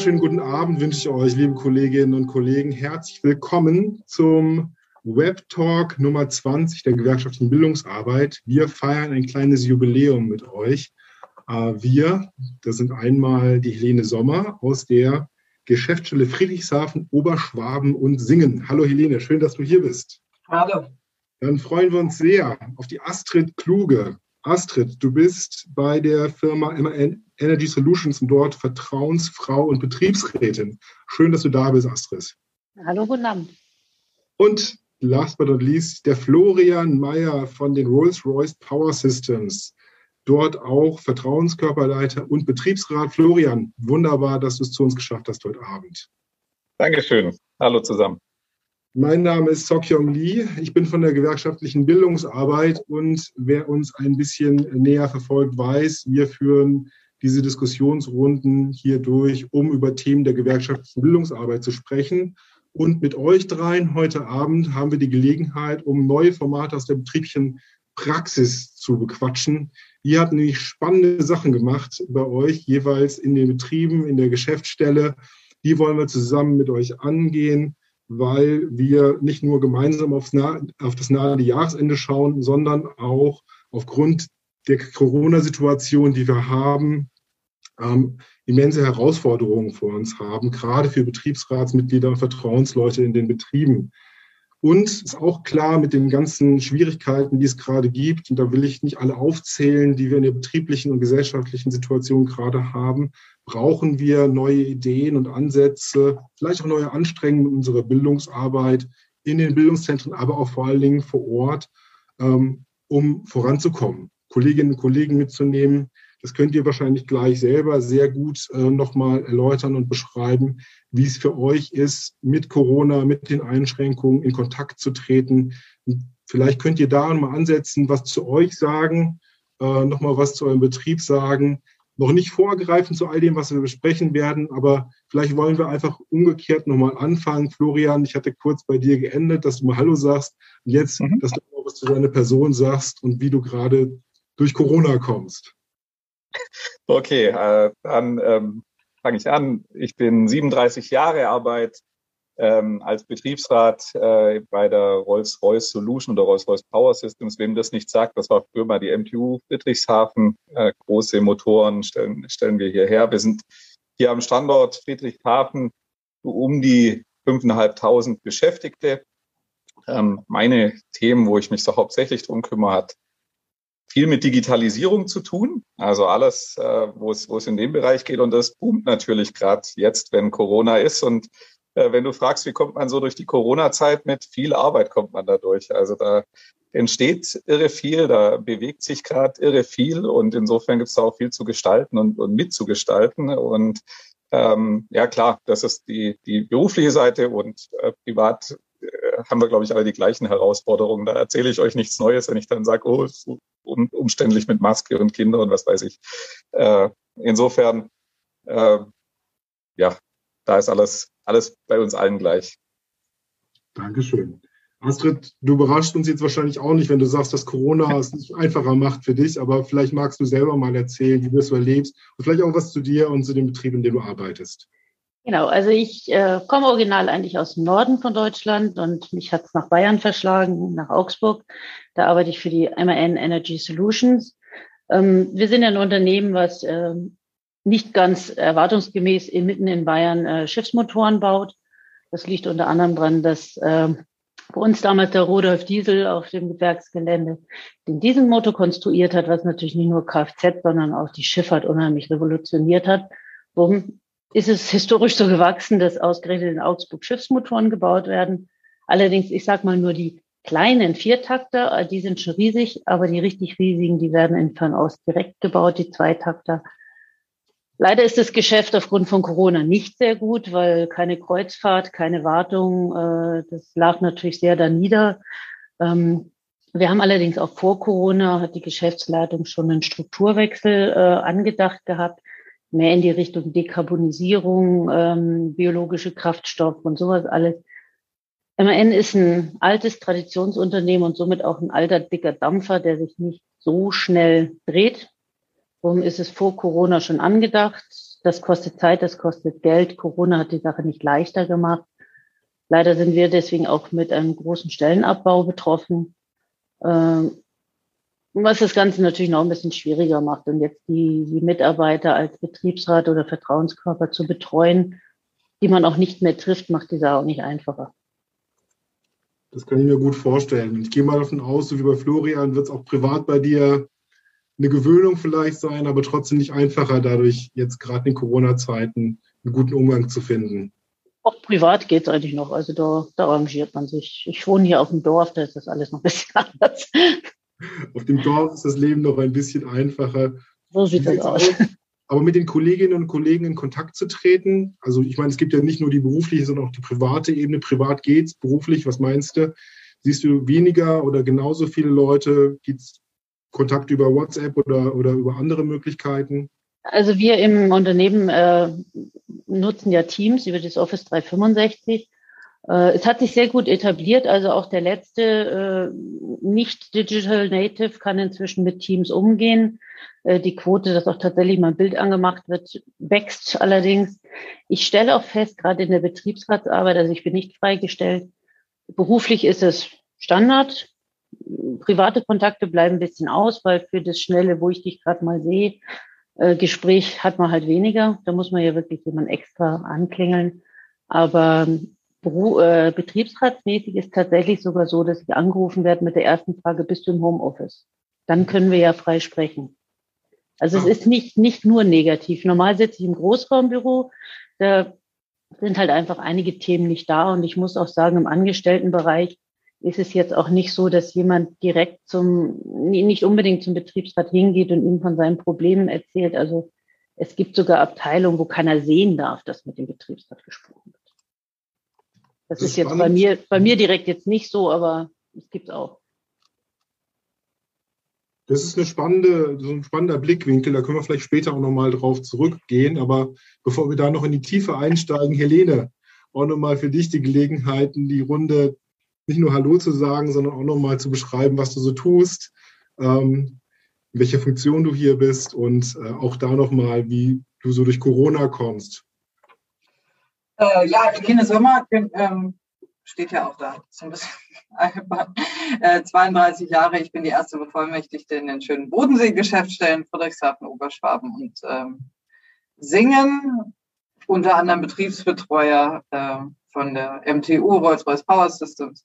Wunderschönen guten Abend wünsche ich euch, liebe Kolleginnen und Kollegen. Herzlich willkommen zum Web Talk Nummer 20 der gewerkschaftlichen Bildungsarbeit. Wir feiern ein kleines Jubiläum mit euch. Äh, wir, das sind einmal die Helene Sommer aus der Geschäftsstelle Friedrichshafen, Oberschwaben und Singen. Hallo Helene, schön, dass du hier bist. Hallo. Dann freuen wir uns sehr auf die Astrid Kluge. Astrid, du bist bei der Firma Energy Solutions und dort Vertrauensfrau und Betriebsrätin. Schön, dass du da bist, Astrid. Hallo, guten Abend. Und last but not least, der Florian Meyer von den Rolls-Royce Power Systems. Dort auch Vertrauenskörperleiter und Betriebsrat. Florian, wunderbar, dass du es zu uns geschafft hast heute Abend. Dankeschön. Hallo zusammen. Mein Name ist Sokyong Lee. Ich bin von der gewerkschaftlichen Bildungsarbeit und wer uns ein bisschen näher verfolgt, weiß, wir führen diese Diskussionsrunden hier durch, um über Themen der gewerkschaftlichen Bildungsarbeit zu sprechen. Und mit euch dreien heute Abend haben wir die Gelegenheit, um neue Formate aus der betrieblichen Praxis zu bequatschen. Ihr habt nämlich spannende Sachen gemacht bei euch, jeweils in den Betrieben, in der Geschäftsstelle. Die wollen wir zusammen mit euch angehen weil wir nicht nur gemeinsam aufs nah, auf das nahe Jahresende schauen, sondern auch aufgrund der Corona-Situation, die wir haben, ähm, immense Herausforderungen vor uns haben, gerade für Betriebsratsmitglieder und Vertrauensleute in den Betrieben. Und ist auch klar mit den ganzen Schwierigkeiten, die es gerade gibt, und da will ich nicht alle aufzählen, die wir in der betrieblichen und gesellschaftlichen Situation gerade haben, brauchen wir neue Ideen und Ansätze, vielleicht auch neue Anstrengungen in unserer Bildungsarbeit in den Bildungszentren, aber auch vor allen Dingen vor Ort, ähm, um voranzukommen, Kolleginnen und Kollegen mitzunehmen. Das könnt ihr wahrscheinlich gleich selber sehr gut äh, nochmal erläutern und beschreiben, wie es für euch ist, mit Corona, mit den Einschränkungen in Kontakt zu treten. Vielleicht könnt ihr da nochmal ansetzen, was zu euch sagen, äh, nochmal was zu eurem Betrieb sagen, noch nicht vorgreifen zu all dem, was wir besprechen werden, aber vielleicht wollen wir einfach umgekehrt nochmal anfangen. Florian, ich hatte kurz bei dir geendet, dass du mal Hallo sagst und jetzt, mhm. dass du mal was zu deiner Person sagst und wie du gerade durch Corona kommst. Okay, äh, dann ähm, fange ich an. Ich bin 37 Jahre, arbeite ähm, als Betriebsrat äh, bei der Rolls-Royce Solution oder Rolls-Royce Power Systems. Wem das nicht sagt, das war früher mal die MTU Friedrichshafen. Äh, große Motoren stellen, stellen wir hierher. Wir sind hier am Standort Friedrichshafen um die 5.500 Beschäftigte. Ähm, meine Themen, wo ich mich so hauptsächlich drum kümmere, hat viel mit Digitalisierung zu tun. Also alles, äh, wo es wo es in dem Bereich geht. Und das boomt natürlich gerade jetzt, wenn Corona ist. Und äh, wenn du fragst, wie kommt man so durch die Corona-Zeit mit viel Arbeit kommt man da durch. Also da entsteht irre viel, da bewegt sich gerade irre viel und insofern gibt es da auch viel zu gestalten und, und mitzugestalten. Und ähm, ja klar, das ist die, die berufliche Seite und äh, privat haben wir, glaube ich, alle die gleichen Herausforderungen. Da erzähle ich euch nichts Neues, wenn ich dann sage, oh, es ist so umständlich mit Maske und Kinder und was weiß ich. Äh, insofern, äh, ja, da ist alles alles bei uns allen gleich. Dankeschön. Astrid, du überraschst uns jetzt wahrscheinlich auch nicht, wenn du sagst, dass Corona es nicht einfacher macht für dich, aber vielleicht magst du selber mal erzählen, wie du es erlebst und vielleicht auch was zu dir und zu dem Betrieb, in dem du arbeitest. Genau, also ich äh, komme original eigentlich aus dem Norden von Deutschland und mich hat es nach Bayern verschlagen, nach Augsburg. Da arbeite ich für die MAN Energy Solutions. Ähm, wir sind ein Unternehmen, was ähm, nicht ganz erwartungsgemäß mitten in Bayern äh, Schiffsmotoren baut. Das liegt unter anderem daran, dass äh, bei uns damals der Rudolf Diesel auf dem Gewerksgelände den Dieselmotor konstruiert hat, was natürlich nicht nur Kfz, sondern auch die Schifffahrt unheimlich revolutioniert hat. Warum ist es historisch so gewachsen, dass ausgerechnet in Augsburg Schiffsmotoren gebaut werden? Allerdings, ich sag mal nur die kleinen Viertakter, äh, die sind schon riesig, aber die richtig riesigen, die werden in Fernost direkt gebaut, die Zweitakter. Leider ist das Geschäft aufgrund von Corona nicht sehr gut, weil keine Kreuzfahrt, keine Wartung, äh, das lag natürlich sehr da nieder. Ähm, wir haben allerdings auch vor Corona, hat die Geschäftsleitung schon einen Strukturwechsel äh, angedacht gehabt, mehr in die Richtung Dekarbonisierung, ähm, biologische Kraftstoffe und sowas alles. MAN ist ein altes Traditionsunternehmen und somit auch ein alter, dicker Dampfer, der sich nicht so schnell dreht. Warum ist es vor Corona schon angedacht? das kostet Zeit, das kostet Geld. Corona hat die Sache nicht leichter gemacht. Leider sind wir deswegen auch mit einem großen Stellenabbau betroffen, ähm, was das Ganze natürlich noch ein bisschen schwieriger macht. Und jetzt die, die Mitarbeiter als Betriebsrat oder Vertrauenskörper zu betreuen, die man auch nicht mehr trifft, macht die Sache auch nicht einfacher. Das kann ich mir gut vorstellen. Ich gehe mal davon aus, so wie bei Florian wird es auch privat bei dir eine Gewöhnung vielleicht sein, aber trotzdem nicht einfacher, dadurch jetzt gerade in Corona-Zeiten einen guten Umgang zu finden. Auch privat geht es eigentlich noch. Also da, da arrangiert man sich. Ich wohne hier auf dem Dorf, da ist das alles noch ein bisschen anders. Auf dem Dorf ist das Leben noch ein bisschen einfacher. So sieht das aus. Aber mit den Kolleginnen und Kollegen in Kontakt zu treten, also ich meine, es gibt ja nicht nur die berufliche, sondern auch die private Ebene. Privat geht's, beruflich, was meinst du? Siehst du weniger oder genauso viele Leute? Geht's Kontakt über WhatsApp oder, oder über andere Möglichkeiten? Also wir im Unternehmen äh, nutzen ja Teams über das Office 365. Äh, es hat sich sehr gut etabliert. Also auch der letzte äh, nicht Digital Native kann inzwischen mit Teams umgehen. Äh, die Quote, dass auch tatsächlich mal ein Bild angemacht wird, wächst allerdings. Ich stelle auch fest, gerade in der Betriebsratsarbeit, also ich bin nicht freigestellt, beruflich ist es Standard. Private Kontakte bleiben ein bisschen aus, weil für das Schnelle, wo ich dich gerade mal sehe, äh, Gespräch hat man halt weniger. Da muss man ja wirklich jemand extra anklingeln. Aber betriebsratsmäßig ist tatsächlich sogar so, dass ich angerufen werde mit der ersten Frage, bist du im Homeoffice? Dann können wir ja frei sprechen. Also es ist nicht, nicht nur negativ. Normal sitze ich im Großraumbüro, da sind halt einfach einige Themen nicht da. Und ich muss auch sagen, im Angestelltenbereich ist es jetzt auch nicht so, dass jemand direkt zum, nicht unbedingt zum Betriebsrat hingeht und ihm von seinen Problemen erzählt. Also es gibt sogar Abteilungen, wo keiner sehen darf, dass mit dem Betriebsrat gesprochen wird. Das, das ist jetzt bei mir, bei mir direkt jetzt nicht so, aber es gibt auch. Das ist eine spannende, so ein spannender Blickwinkel. Da können wir vielleicht später auch nochmal drauf zurückgehen. Aber bevor wir da noch in die Tiefe einsteigen, Helene, auch nochmal für dich die Gelegenheit, in die Runde nicht nur Hallo zu sagen, sondern auch nochmal zu beschreiben, was du so tust, ähm, in welcher Funktion du hier bist und äh, auch da nochmal, wie du so durch Corona kommst. Äh, ja, Helene Sommer ähm, steht ja auch da. So ein bisschen äh, 32 Jahre, ich bin die erste Bevollmächtigte in den schönen Bodensee-Geschäftsstellen Friedrichshafen, Oberschwaben und ähm, Singen. Unter anderem Betriebsbetreuer äh, von der MTU, Rolls-Royce Power Systems.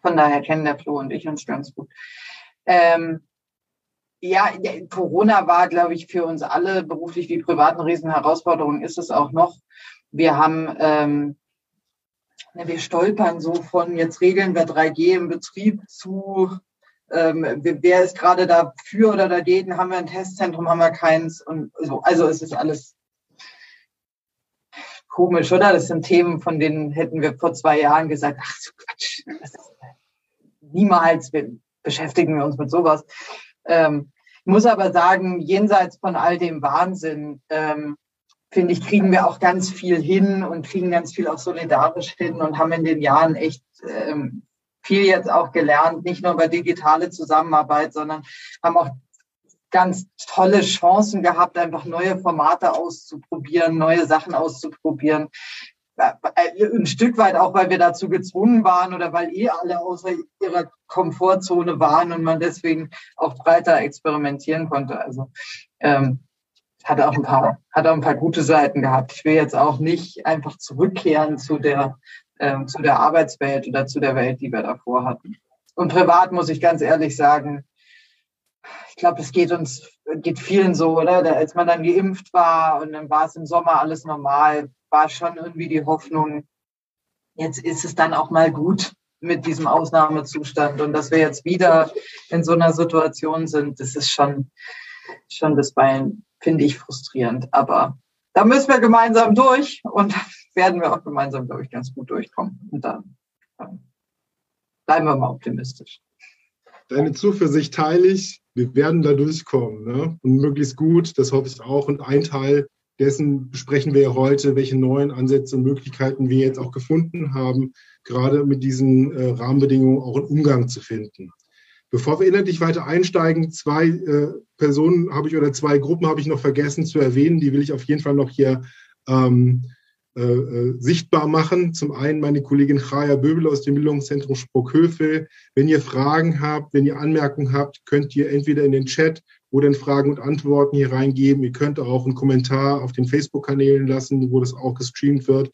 Von daher kennen der Flo und ich uns ganz gut. Ähm, ja, Corona war, glaube ich, für uns alle beruflich wie privat eine Riesenherausforderung, ist es auch noch. Wir haben, ähm, wir stolpern so von, jetzt regeln wir 3G im Betrieb zu, ähm, wer ist gerade dafür oder dagegen, haben wir ein Testzentrum, haben wir keins und so. Also es ist alles komisch, oder? Das sind Themen, von denen hätten wir vor zwei Jahren gesagt, ach so Quatsch, niemals beschäftigen wir uns mit sowas. Ähm, ich muss aber sagen, jenseits von all dem Wahnsinn, ähm, finde ich, kriegen wir auch ganz viel hin und kriegen ganz viel auch solidarisch hin und haben in den Jahren echt ähm, viel jetzt auch gelernt, nicht nur über digitale Zusammenarbeit, sondern haben auch ganz tolle Chancen gehabt, einfach neue Formate auszuprobieren, neue Sachen auszuprobieren. Äh, ein Stück weit auch, weil wir dazu gezwungen waren oder weil eh alle außer ihrer Komfortzone waren und man deswegen auch breiter experimentieren konnte. Also ähm, hat auch ein paar, hat auch ein paar gute Seiten gehabt. Ich will jetzt auch nicht einfach zurückkehren zu der, äh, zu der Arbeitswelt oder zu der Welt, die wir davor hatten. Und privat muss ich ganz ehrlich sagen, ich glaube, es geht uns, geht vielen so, oder? Da, als man dann geimpft war und dann war es im Sommer alles normal, war schon irgendwie die Hoffnung, jetzt ist es dann auch mal gut mit diesem Ausnahmezustand und dass wir jetzt wieder in so einer Situation sind, das ist schon, schon bisweilen finde ich frustrierend. Aber da müssen wir gemeinsam durch und werden wir auch gemeinsam, glaube ich, ganz gut durchkommen. Und dann, dann bleiben wir mal optimistisch. Deine Zuversicht teile ich. Wir werden da durchkommen. Ne? Und möglichst gut, das hoffe ich auch. Und ein Teil dessen besprechen wir ja heute, welche neuen Ansätze und Möglichkeiten wir jetzt auch gefunden haben, gerade mit diesen äh, Rahmenbedingungen auch einen Umgang zu finden. Bevor wir inhaltlich weiter einsteigen, zwei äh, Personen habe ich oder zwei Gruppen habe ich noch vergessen zu erwähnen. Die will ich auf jeden Fall noch hier ähm, äh, äh sichtbar machen. Zum einen meine Kollegin Chaya Böbel aus dem Bildungszentrum Sprockhövel. Wenn ihr Fragen habt, wenn ihr Anmerkungen habt, könnt ihr entweder in den Chat oder in Fragen und Antworten hier reingeben. Ihr könnt auch einen Kommentar auf den Facebook-Kanälen lassen, wo das auch gestreamt wird.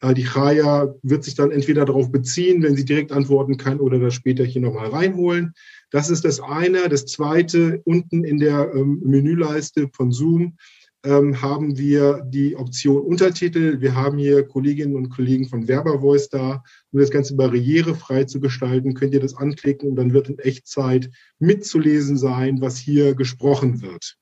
Äh, die Chaya wird sich dann entweder darauf beziehen, wenn sie direkt antworten kann, oder das später hier nochmal reinholen. Das ist das eine. Das zweite, unten in der ähm, Menüleiste von Zoom ähm, haben wir die Option Untertitel. Wir haben hier Kolleginnen und Kollegen von Werbervoice da. Um das Ganze barrierefrei zu gestalten, könnt ihr das anklicken und dann wird in Echtzeit mitzulesen sein, was hier gesprochen wird.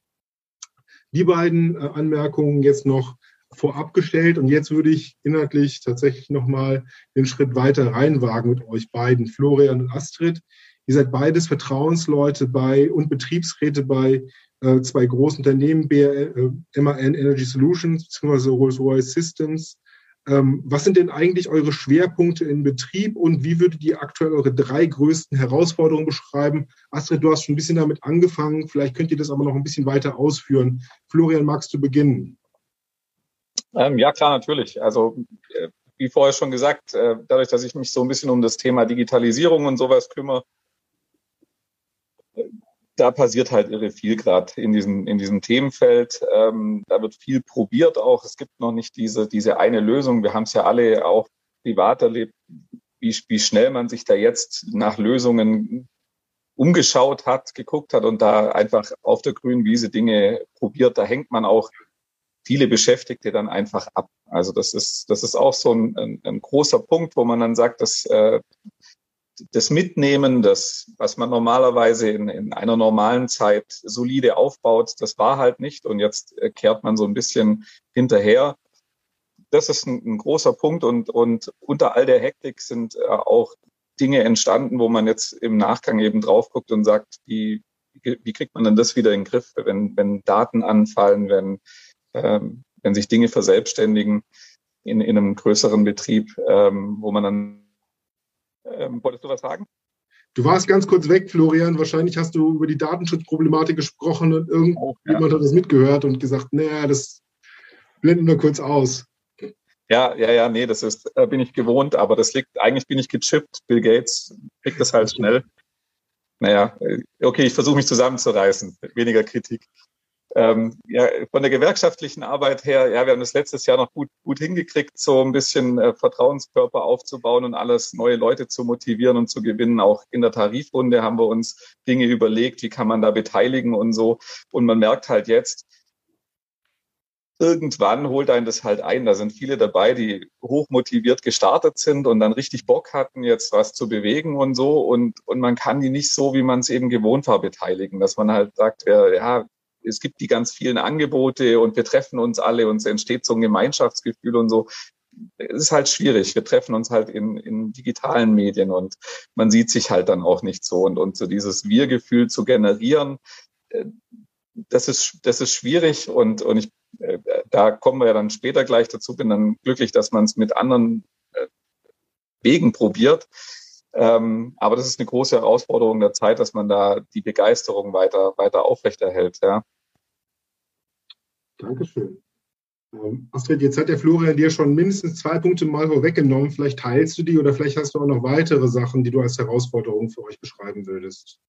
Die beiden äh, Anmerkungen jetzt noch vorab gestellt und jetzt würde ich inhaltlich tatsächlich nochmal den Schritt weiter reinwagen mit euch beiden, Florian und Astrid. Ihr seid beides Vertrauensleute bei und Betriebsräte bei äh, zwei großen Unternehmen, BR, äh, MAN Energy Solutions bzw. Rolls-Royce Systems. Ähm, was sind denn eigentlich eure Schwerpunkte im Betrieb und wie würdet ihr aktuell eure drei größten Herausforderungen beschreiben? Astrid, du hast schon ein bisschen damit angefangen, vielleicht könnt ihr das aber noch ein bisschen weiter ausführen. Florian, magst du beginnen? Ähm, ja, klar, natürlich. Also äh, wie vorher schon gesagt, äh, dadurch, dass ich mich so ein bisschen um das Thema Digitalisierung und sowas kümmere, da passiert halt irre viel gerade in diesem, in diesem Themenfeld. Ähm, da wird viel probiert auch. Es gibt noch nicht diese, diese eine Lösung. Wir haben es ja alle auch privat erlebt, wie, wie schnell man sich da jetzt nach Lösungen umgeschaut hat, geguckt hat und da einfach auf der grünen Wiese Dinge probiert. Da hängt man auch viele Beschäftigte dann einfach ab. Also das ist, das ist auch so ein, ein, ein großer Punkt, wo man dann sagt, dass äh, das Mitnehmen, das, was man normalerweise in, in einer normalen Zeit solide aufbaut, das war halt nicht. Und jetzt äh, kehrt man so ein bisschen hinterher. Das ist ein, ein großer Punkt. Und, und unter all der Hektik sind äh, auch Dinge entstanden, wo man jetzt im Nachgang eben drauf guckt und sagt, wie, wie kriegt man denn das wieder in den Griff, wenn, wenn Daten anfallen, wenn, ähm, wenn sich Dinge verselbstständigen in, in einem größeren Betrieb, ähm, wo man dann ähm, wolltest du was sagen? Du warst ganz kurz weg, Florian. Wahrscheinlich hast du über die Datenschutzproblematik gesprochen und irgendjemand oh, ja. hat das mitgehört und gesagt, naja, das blenden wir kurz aus. Ja, ja, ja, nee, das ist, äh, bin ich gewohnt, aber das liegt, eigentlich bin ich gechippt. Bill Gates kriegt das halt schnell. Naja, äh, okay, ich versuche mich zusammenzureißen. Weniger Kritik. Ähm, ja, von der gewerkschaftlichen Arbeit her, ja, wir haben das letztes Jahr noch gut, gut hingekriegt, so ein bisschen äh, Vertrauenskörper aufzubauen und alles neue Leute zu motivieren und zu gewinnen. Auch in der Tarifrunde haben wir uns Dinge überlegt, wie kann man da beteiligen und so. Und man merkt halt jetzt, irgendwann holt einen das halt ein. Da sind viele dabei, die hochmotiviert gestartet sind und dann richtig Bock hatten, jetzt was zu bewegen und so. Und, und man kann die nicht so, wie man es eben gewohnt war, beteiligen. Dass man halt sagt, ja, es gibt die ganz vielen Angebote und wir treffen uns alle und es entsteht so ein Gemeinschaftsgefühl und so. Es ist halt schwierig. Wir treffen uns halt in, in digitalen Medien und man sieht sich halt dann auch nicht so. Und, und so dieses Wir-Gefühl zu generieren, äh, das ist, das ist schwierig und, und ich, äh, da kommen wir ja dann später gleich dazu. Bin dann glücklich, dass man es mit anderen äh, Wegen probiert. Ähm, aber das ist eine große Herausforderung der Zeit, dass man da die Begeisterung weiter, weiter aufrechterhält. Ja. Dankeschön. Ähm, Astrid, jetzt hat der Florian dir schon mindestens zwei Punkte mal vorweggenommen. Vielleicht teilst du die oder vielleicht hast du auch noch weitere Sachen, die du als Herausforderung für euch beschreiben würdest.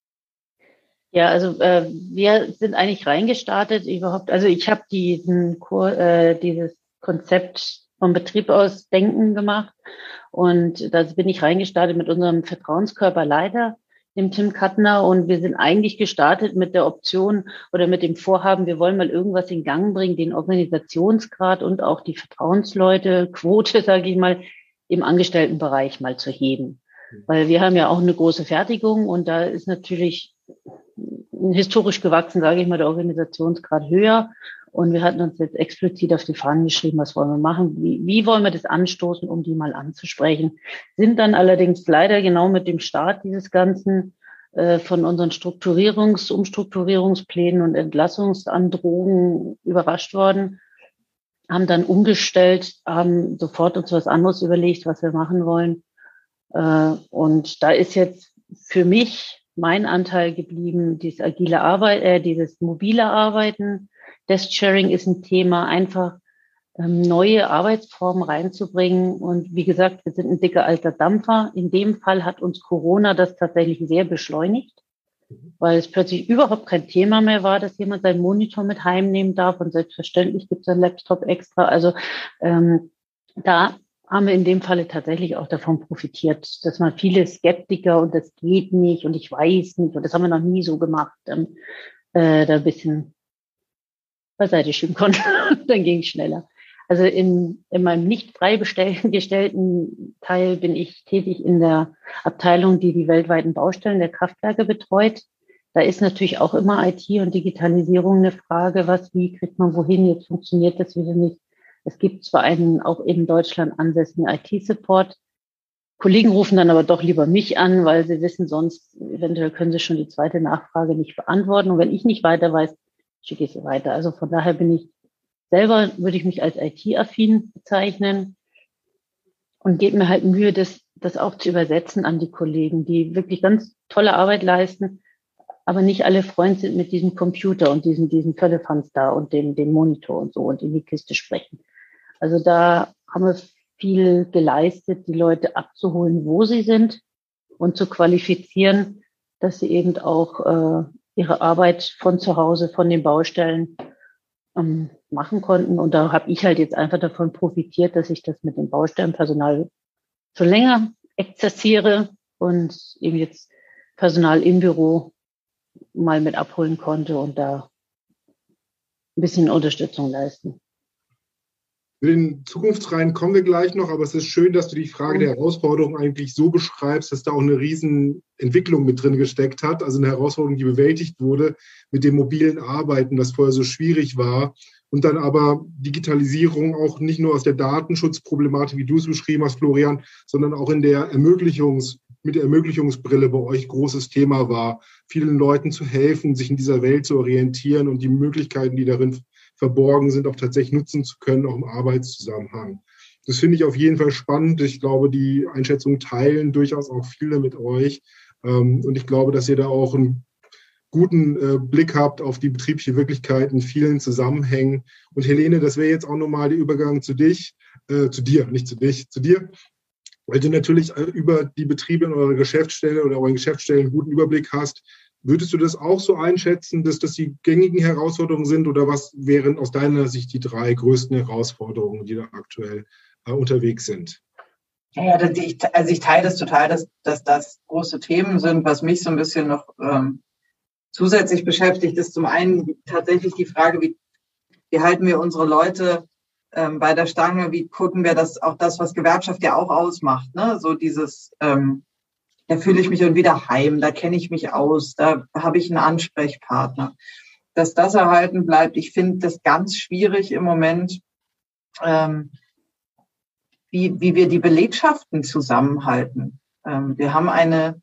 Ja, also äh, wir sind eigentlich reingestartet überhaupt. Also ich habe diesen äh, dieses Konzept vom Betrieb aus Denken gemacht und da bin ich reingestartet mit unserem Vertrauenskörperleiter dem Tim Kattner und wir sind eigentlich gestartet mit der Option oder mit dem Vorhaben, wir wollen mal irgendwas in Gang bringen, den Organisationsgrad und auch die Vertrauensleute, Quote, sage ich mal, im Angestelltenbereich mal zu heben. Weil wir haben ja auch eine große Fertigung und da ist natürlich historisch gewachsen, sage ich mal, der Organisationsgrad höher. Und wir hatten uns jetzt explizit auf die Fahnen geschrieben, was wollen wir machen, wie, wie wollen wir das anstoßen, um die mal anzusprechen. Sind dann allerdings leider genau mit dem Start dieses Ganzen äh, von unseren Strukturierungs-, Umstrukturierungsplänen und Entlassungsandrohungen überrascht worden, haben dann umgestellt, haben sofort uns was anderes überlegt, was wir machen wollen. Äh, und da ist jetzt für mich mein Anteil geblieben, dieses agile Arbeit, äh, dieses mobile Arbeiten. Desk Sharing ist ein Thema, einfach ähm, neue Arbeitsformen reinzubringen. Und wie gesagt, wir sind ein dicker alter Dampfer. In dem Fall hat uns Corona das tatsächlich sehr beschleunigt, weil es plötzlich überhaupt kein Thema mehr war, dass jemand seinen Monitor mit heimnehmen darf. Und selbstverständlich gibt es einen Laptop extra. Also ähm, da haben wir in dem Falle tatsächlich auch davon profitiert, dass man viele Skeptiker und das geht nicht und ich weiß nicht und das haben wir noch nie so gemacht, ähm, äh, da ein bisschen beiseite schieben konnte. Dann ging es schneller. Also in, in meinem nicht frei gestellten Teil bin ich tätig in der Abteilung, die die weltweiten Baustellen der Kraftwerke betreut. Da ist natürlich auch immer IT und Digitalisierung eine Frage, was, wie kriegt man wohin? Jetzt funktioniert das wieder nicht. Es gibt zwar einen auch in Deutschland ansässigen IT-Support. Kollegen rufen dann aber doch lieber mich an, weil sie wissen, sonst eventuell können sie schon die zweite Nachfrage nicht beantworten. Und wenn ich nicht weiter weiß, schicke ich sie weiter. Also von daher bin ich Selber würde ich mich als IT-affin bezeichnen und gebe mir halt Mühe, das, das auch zu übersetzen an die Kollegen, die wirklich ganz tolle Arbeit leisten, aber nicht alle Freund sind mit diesem Computer und diesen, diesen Völlefanz da und dem, dem Monitor und so und in die Kiste sprechen. Also da haben wir viel geleistet, die Leute abzuholen, wo sie sind und zu qualifizieren, dass sie eben auch äh, ihre Arbeit von zu Hause, von den Baustellen ähm, machen konnten. Und da habe ich halt jetzt einfach davon profitiert, dass ich das mit dem Baustellenpersonal schon länger exerziere und eben jetzt Personal im Büro mal mit abholen konnte und da ein bisschen Unterstützung leisten. Zu den Zukunftsreihen kommen wir gleich noch, aber es ist schön, dass du die Frage der Herausforderung eigentlich so beschreibst, dass da auch eine riesen Entwicklung mit drin gesteckt hat. Also eine Herausforderung, die bewältigt wurde mit dem mobilen Arbeiten, das vorher so schwierig war. Und dann aber Digitalisierung auch nicht nur aus der Datenschutzproblematik, wie du es beschrieben hast, Florian, sondern auch in der Ermöglichungs, mit der Ermöglichungsbrille bei euch großes Thema war, vielen Leuten zu helfen, sich in dieser Welt zu orientieren und die Möglichkeiten, die darin verborgen sind, auch tatsächlich nutzen zu können, auch im Arbeitszusammenhang. Das finde ich auf jeden Fall spannend. Ich glaube, die Einschätzung teilen durchaus auch viele mit euch. Ähm, und ich glaube, dass ihr da auch einen guten äh, Blick habt auf die betriebliche Wirklichkeit in vielen Zusammenhängen. Und Helene, das wäre jetzt auch nochmal der Übergang zu dich, äh, zu dir, nicht zu dich, zu dir. Weil du natürlich äh, über die Betriebe in eurer Geschäftsstelle oder euren Geschäftsstellen einen guten Überblick hast, Würdest du das auch so einschätzen, dass das die gängigen Herausforderungen sind oder was wären aus deiner Sicht die drei größten Herausforderungen, die da aktuell äh, unterwegs sind? Ja, also ich teile das total, dass, dass das große Themen sind. Was mich so ein bisschen noch ähm, zusätzlich beschäftigt, ist zum einen tatsächlich die Frage, wie, wie halten wir unsere Leute ähm, bei der Stange, wie gucken wir das, auch das, was Gewerkschaft ja auch ausmacht, ne? so dieses ähm, da fühle ich mich und wieder heim, da kenne ich mich aus, da habe ich einen Ansprechpartner. Dass das erhalten bleibt, ich finde das ganz schwierig im Moment, ähm, wie, wie wir die Belegschaften zusammenhalten. Ähm, wir haben eine,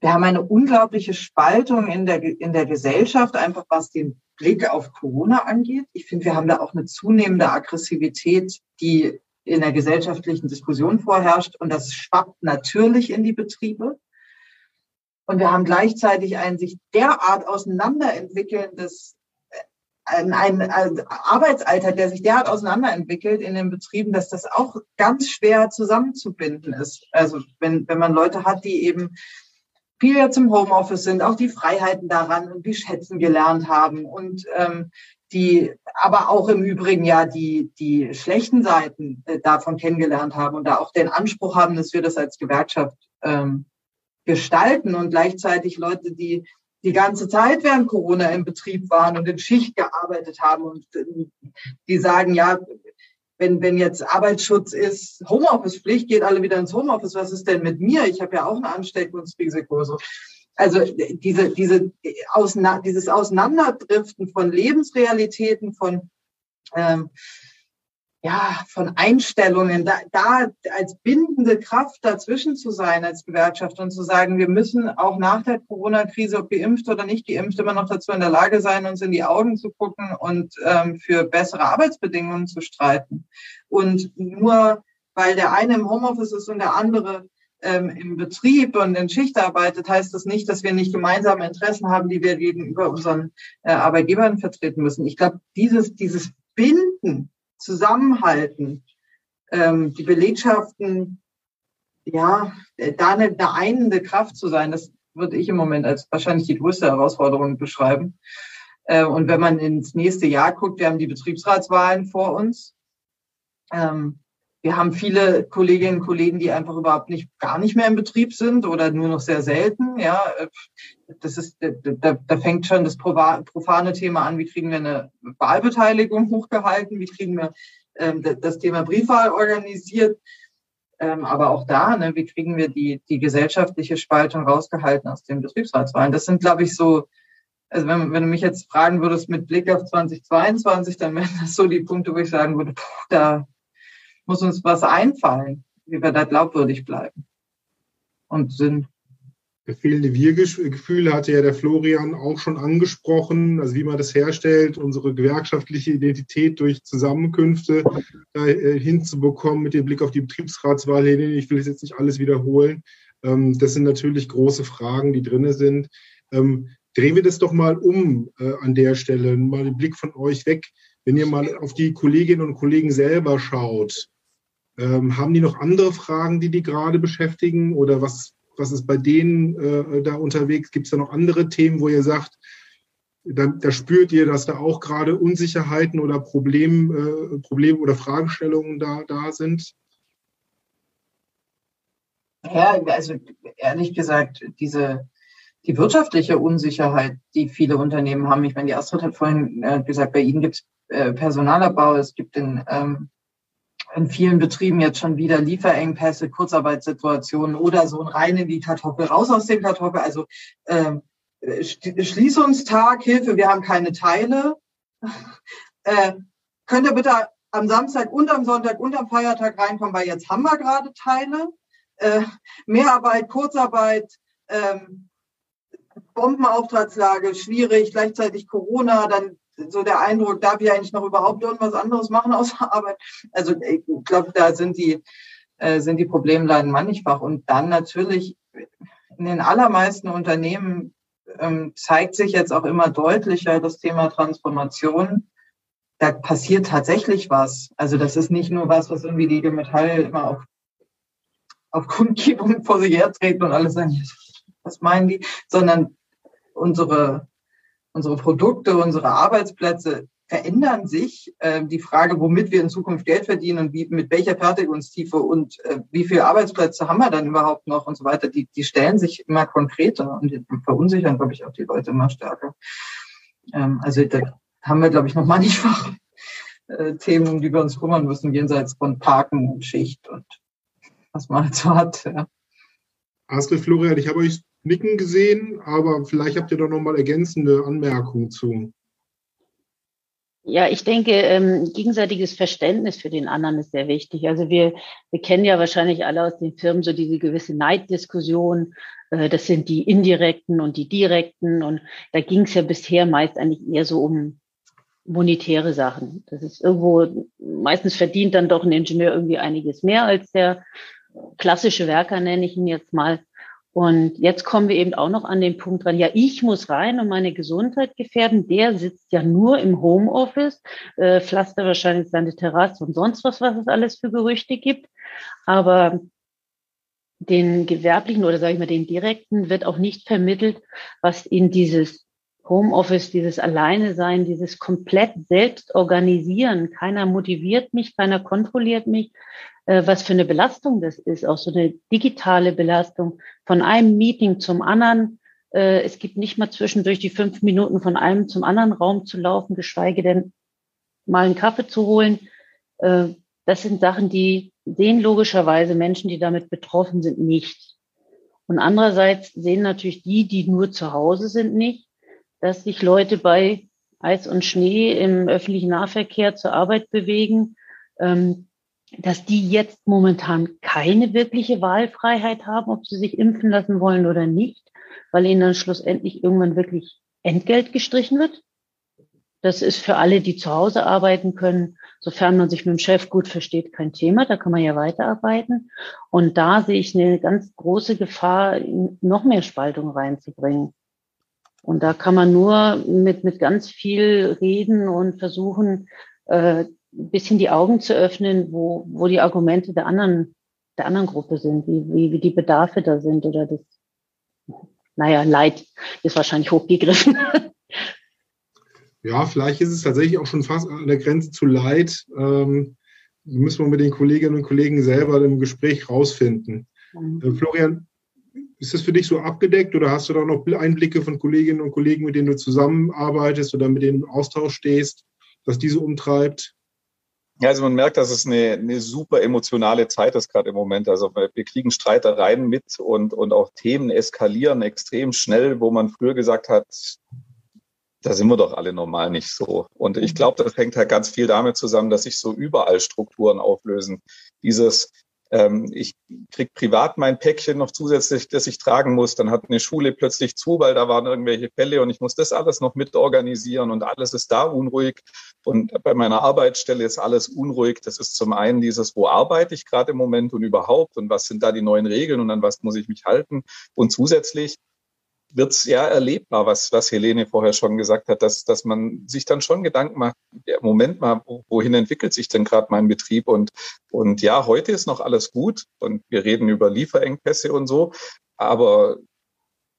wir haben eine unglaubliche Spaltung in der, in der Gesellschaft, einfach was den Blick auf Corona angeht. Ich finde, wir haben da auch eine zunehmende Aggressivität, die in der gesellschaftlichen Diskussion vorherrscht. Und das schwappt natürlich in die Betriebe. Und wir haben gleichzeitig ein sich derart auseinanderentwickelndes, ein, ein, ein Arbeitsalter, der sich derart auseinanderentwickelt in den Betrieben, dass das auch ganz schwer zusammenzubinden ist. Also wenn, wenn man Leute hat, die eben viel im Homeoffice sind, auch die Freiheiten daran und die schätzen gelernt haben und ähm, die aber auch im Übrigen ja die, die schlechten Seiten äh, davon kennengelernt haben und da auch den Anspruch haben, dass wir das als Gewerkschaft ähm, gestalten und gleichzeitig Leute, die die ganze Zeit während Corona im Betrieb waren und in Schicht gearbeitet haben und äh, die sagen, ja, wenn, wenn jetzt Arbeitsschutz ist, Homeoffice-Pflicht, geht alle wieder ins Homeoffice, was ist denn mit mir? Ich habe ja auch ein Ansteckungsrisiko. So. Also diese, diese, dieses Auseinanderdriften von Lebensrealitäten, von, ähm, ja, von Einstellungen, da, da als bindende Kraft dazwischen zu sein als Gewerkschaft und zu sagen, wir müssen auch nach der Corona-Krise, ob geimpft oder nicht geimpft, immer noch dazu in der Lage sein, uns in die Augen zu gucken und ähm, für bessere Arbeitsbedingungen zu streiten. Und nur weil der eine im Homeoffice ist und der andere ähm, im Betrieb und in Schicht arbeitet, heißt das nicht, dass wir nicht gemeinsame Interessen haben, die wir gegenüber unseren äh, Arbeitgebern vertreten müssen. Ich glaube, dieses, dieses Binden, Zusammenhalten, ähm, die Belegschaften, ja, da eine, eine einende Kraft zu sein, das würde ich im Moment als wahrscheinlich die größte Herausforderung beschreiben. Äh, und wenn man ins nächste Jahr guckt, wir haben die Betriebsratswahlen vor uns. Ähm, wir haben viele Kolleginnen und Kollegen, die einfach überhaupt nicht, gar nicht mehr im Betrieb sind oder nur noch sehr selten. Ja, das ist, da, da fängt schon das profane Thema an. Wie kriegen wir eine Wahlbeteiligung hochgehalten? Wie kriegen wir ähm, das Thema Briefwahl organisiert? Ähm, aber auch da, ne, wie kriegen wir die, die gesellschaftliche Spaltung rausgehalten aus den Betriebsratswahlen? Das sind, glaube ich, so, also wenn, wenn du mich jetzt fragen würdest mit Blick auf 2022, dann wären das so die Punkte, wo ich sagen würde, puh, da muss uns was einfallen, wie wir da glaubwürdig bleiben und sind. Das fehlende Wir-Gefühl hatte ja der Florian auch schon angesprochen, also wie man das herstellt, unsere gewerkschaftliche Identität durch Zusammenkünfte äh, hinzubekommen mit dem Blick auf die Betriebsratswahl. Ich will es jetzt nicht alles wiederholen. Ähm, das sind natürlich große Fragen, die drin sind. Ähm, drehen wir das doch mal um äh, an der Stelle, mal den Blick von euch weg. Wenn ihr mal auf die Kolleginnen und Kollegen selber schaut, ähm, haben die noch andere Fragen, die die gerade beschäftigen? Oder was, was ist bei denen äh, da unterwegs? Gibt es da noch andere Themen, wo ihr sagt, da, da, spürt ihr, dass da auch gerade Unsicherheiten oder Problem, äh, Probleme oder Fragestellungen da, da sind? Ja, also ehrlich gesagt, diese die wirtschaftliche Unsicherheit, die viele Unternehmen haben. Ich meine, die Astrid hat vorhin äh, gesagt, bei Ihnen gibt es äh, Personalabbau, es gibt in ähm, in vielen Betrieben jetzt schon wieder Lieferengpässe, Kurzarbeitssituationen oder so ein rein in die Kartoffel, raus aus dem Kartoffel. Also ähm, Schließungstag, Hilfe, wir haben keine Teile. Äh, könnt ihr bitte am Samstag und am Sonntag und am Feiertag reinkommen, weil jetzt haben wir gerade Teile. Äh, Mehrarbeit, Kurzarbeit, ähm, Bombenauftragslage, schwierig, gleichzeitig Corona, dann so der Eindruck, darf ich eigentlich noch überhaupt irgendwas anderes machen außer Arbeit? Also ich glaube, da sind die, äh, sind die Problemleiden mannigfach. Und dann natürlich in den allermeisten Unternehmen ähm, zeigt sich jetzt auch immer deutlicher das Thema Transformation. Da passiert tatsächlich was. Also das ist nicht nur was, was irgendwie die Metall immer auf, auf Kundgebung vor sich hertreten und alles sagen, was meinen die, sondern unsere unsere Produkte, unsere Arbeitsplätze verändern sich. Äh, die Frage, womit wir in Zukunft Geld verdienen und wie, mit welcher Fertigungstiefe und äh, wie viele Arbeitsplätze haben wir dann überhaupt noch und so weiter, die, die stellen sich immer konkreter und verunsichern, glaube ich, auch die Leute immer stärker. Ähm, also da haben wir, glaube ich, noch mannigfach äh, Themen, die wir uns kümmern müssen, jenseits von Parken und Schicht und was man halt so hat. Ja. Astrid Florian, ich habe euch nicken gesehen, aber vielleicht habt ihr da noch mal ergänzende Anmerkungen zu. Ja, ich denke, ähm, gegenseitiges Verständnis für den anderen ist sehr wichtig. Also wir, wir kennen ja wahrscheinlich alle aus den Firmen so diese gewisse Neiddiskussion. Äh, das sind die indirekten und die direkten. Und da ging es ja bisher meist eigentlich eher so um monetäre Sachen. Das ist irgendwo, meistens verdient dann doch ein Ingenieur irgendwie einiges mehr als der klassische Werker, nenne ich ihn jetzt mal. Und jetzt kommen wir eben auch noch an den Punkt dran, ja, ich muss rein und meine Gesundheit gefährden. Der sitzt ja nur im Homeoffice, äh, pflaster wahrscheinlich seine Terrasse und sonst was, was es alles für Gerüchte gibt. Aber den gewerblichen oder sage ich mal den direkten wird auch nicht vermittelt, was in dieses Homeoffice, dieses Alleine sein, dieses komplett selbst organisieren. Keiner motiviert mich, keiner kontrolliert mich, äh, was für eine Belastung das ist, auch so eine digitale Belastung von einem Meeting zum anderen. Äh, es gibt nicht mal zwischendurch die fünf Minuten von einem zum anderen Raum zu laufen, geschweige denn mal einen Kaffee zu holen. Äh, das sind Sachen, die sehen logischerweise Menschen, die damit betroffen sind, nicht. Und andererseits sehen natürlich die, die nur zu Hause sind, nicht, dass sich Leute bei Eis und Schnee im öffentlichen Nahverkehr zur Arbeit bewegen, ähm, dass die jetzt momentan keine wirkliche Wahlfreiheit haben, ob sie sich impfen lassen wollen oder nicht, weil ihnen dann schlussendlich irgendwann wirklich Entgelt gestrichen wird. Das ist für alle, die zu Hause arbeiten können, sofern man sich mit dem Chef gut versteht, kein Thema, da kann man ja weiterarbeiten. Und da sehe ich eine ganz große Gefahr, noch mehr Spaltung reinzubringen. Und da kann man nur mit, mit ganz viel reden und versuchen, äh, ein bisschen die Augen zu öffnen, wo, wo die Argumente der anderen, der anderen Gruppe sind, wie, wie, wie die Bedarfe da sind oder das, naja, Leid ist wahrscheinlich hochgegriffen. Ja, vielleicht ist es tatsächlich auch schon fast an der Grenze zu Leid. Ähm, müssen wir mit den Kolleginnen und Kollegen selber im Gespräch rausfinden. Mhm. Äh, Florian, ist das für dich so abgedeckt oder hast du da noch Einblicke von Kolleginnen und Kollegen, mit denen du zusammenarbeitest oder mit denen im Austausch stehst, was diese umtreibt? Ja, also man merkt, dass es eine, eine super emotionale Zeit ist gerade im Moment. Also wir kriegen Streitereien mit und, und auch Themen eskalieren extrem schnell, wo man früher gesagt hat, da sind wir doch alle normal nicht so. Und ich glaube, das hängt halt ganz viel damit zusammen, dass sich so überall Strukturen auflösen. Dieses, ähm, ich krieg privat mein Päckchen noch zusätzlich, das ich tragen muss. Dann hat eine Schule plötzlich zu, weil da waren irgendwelche Fälle und ich muss das alles noch mitorganisieren und alles ist da unruhig. Und bei meiner Arbeitsstelle ist alles unruhig. Das ist zum einen dieses, wo arbeite ich gerade im Moment und überhaupt und was sind da die neuen Regeln und an was muss ich mich halten. Und zusätzlich wird es ja erlebbar, was, was Helene vorher schon gesagt hat, dass, dass man sich dann schon Gedanken macht, ja, Moment mal, wohin entwickelt sich denn gerade mein Betrieb? Und, und ja, heute ist noch alles gut und wir reden über Lieferengpässe und so, aber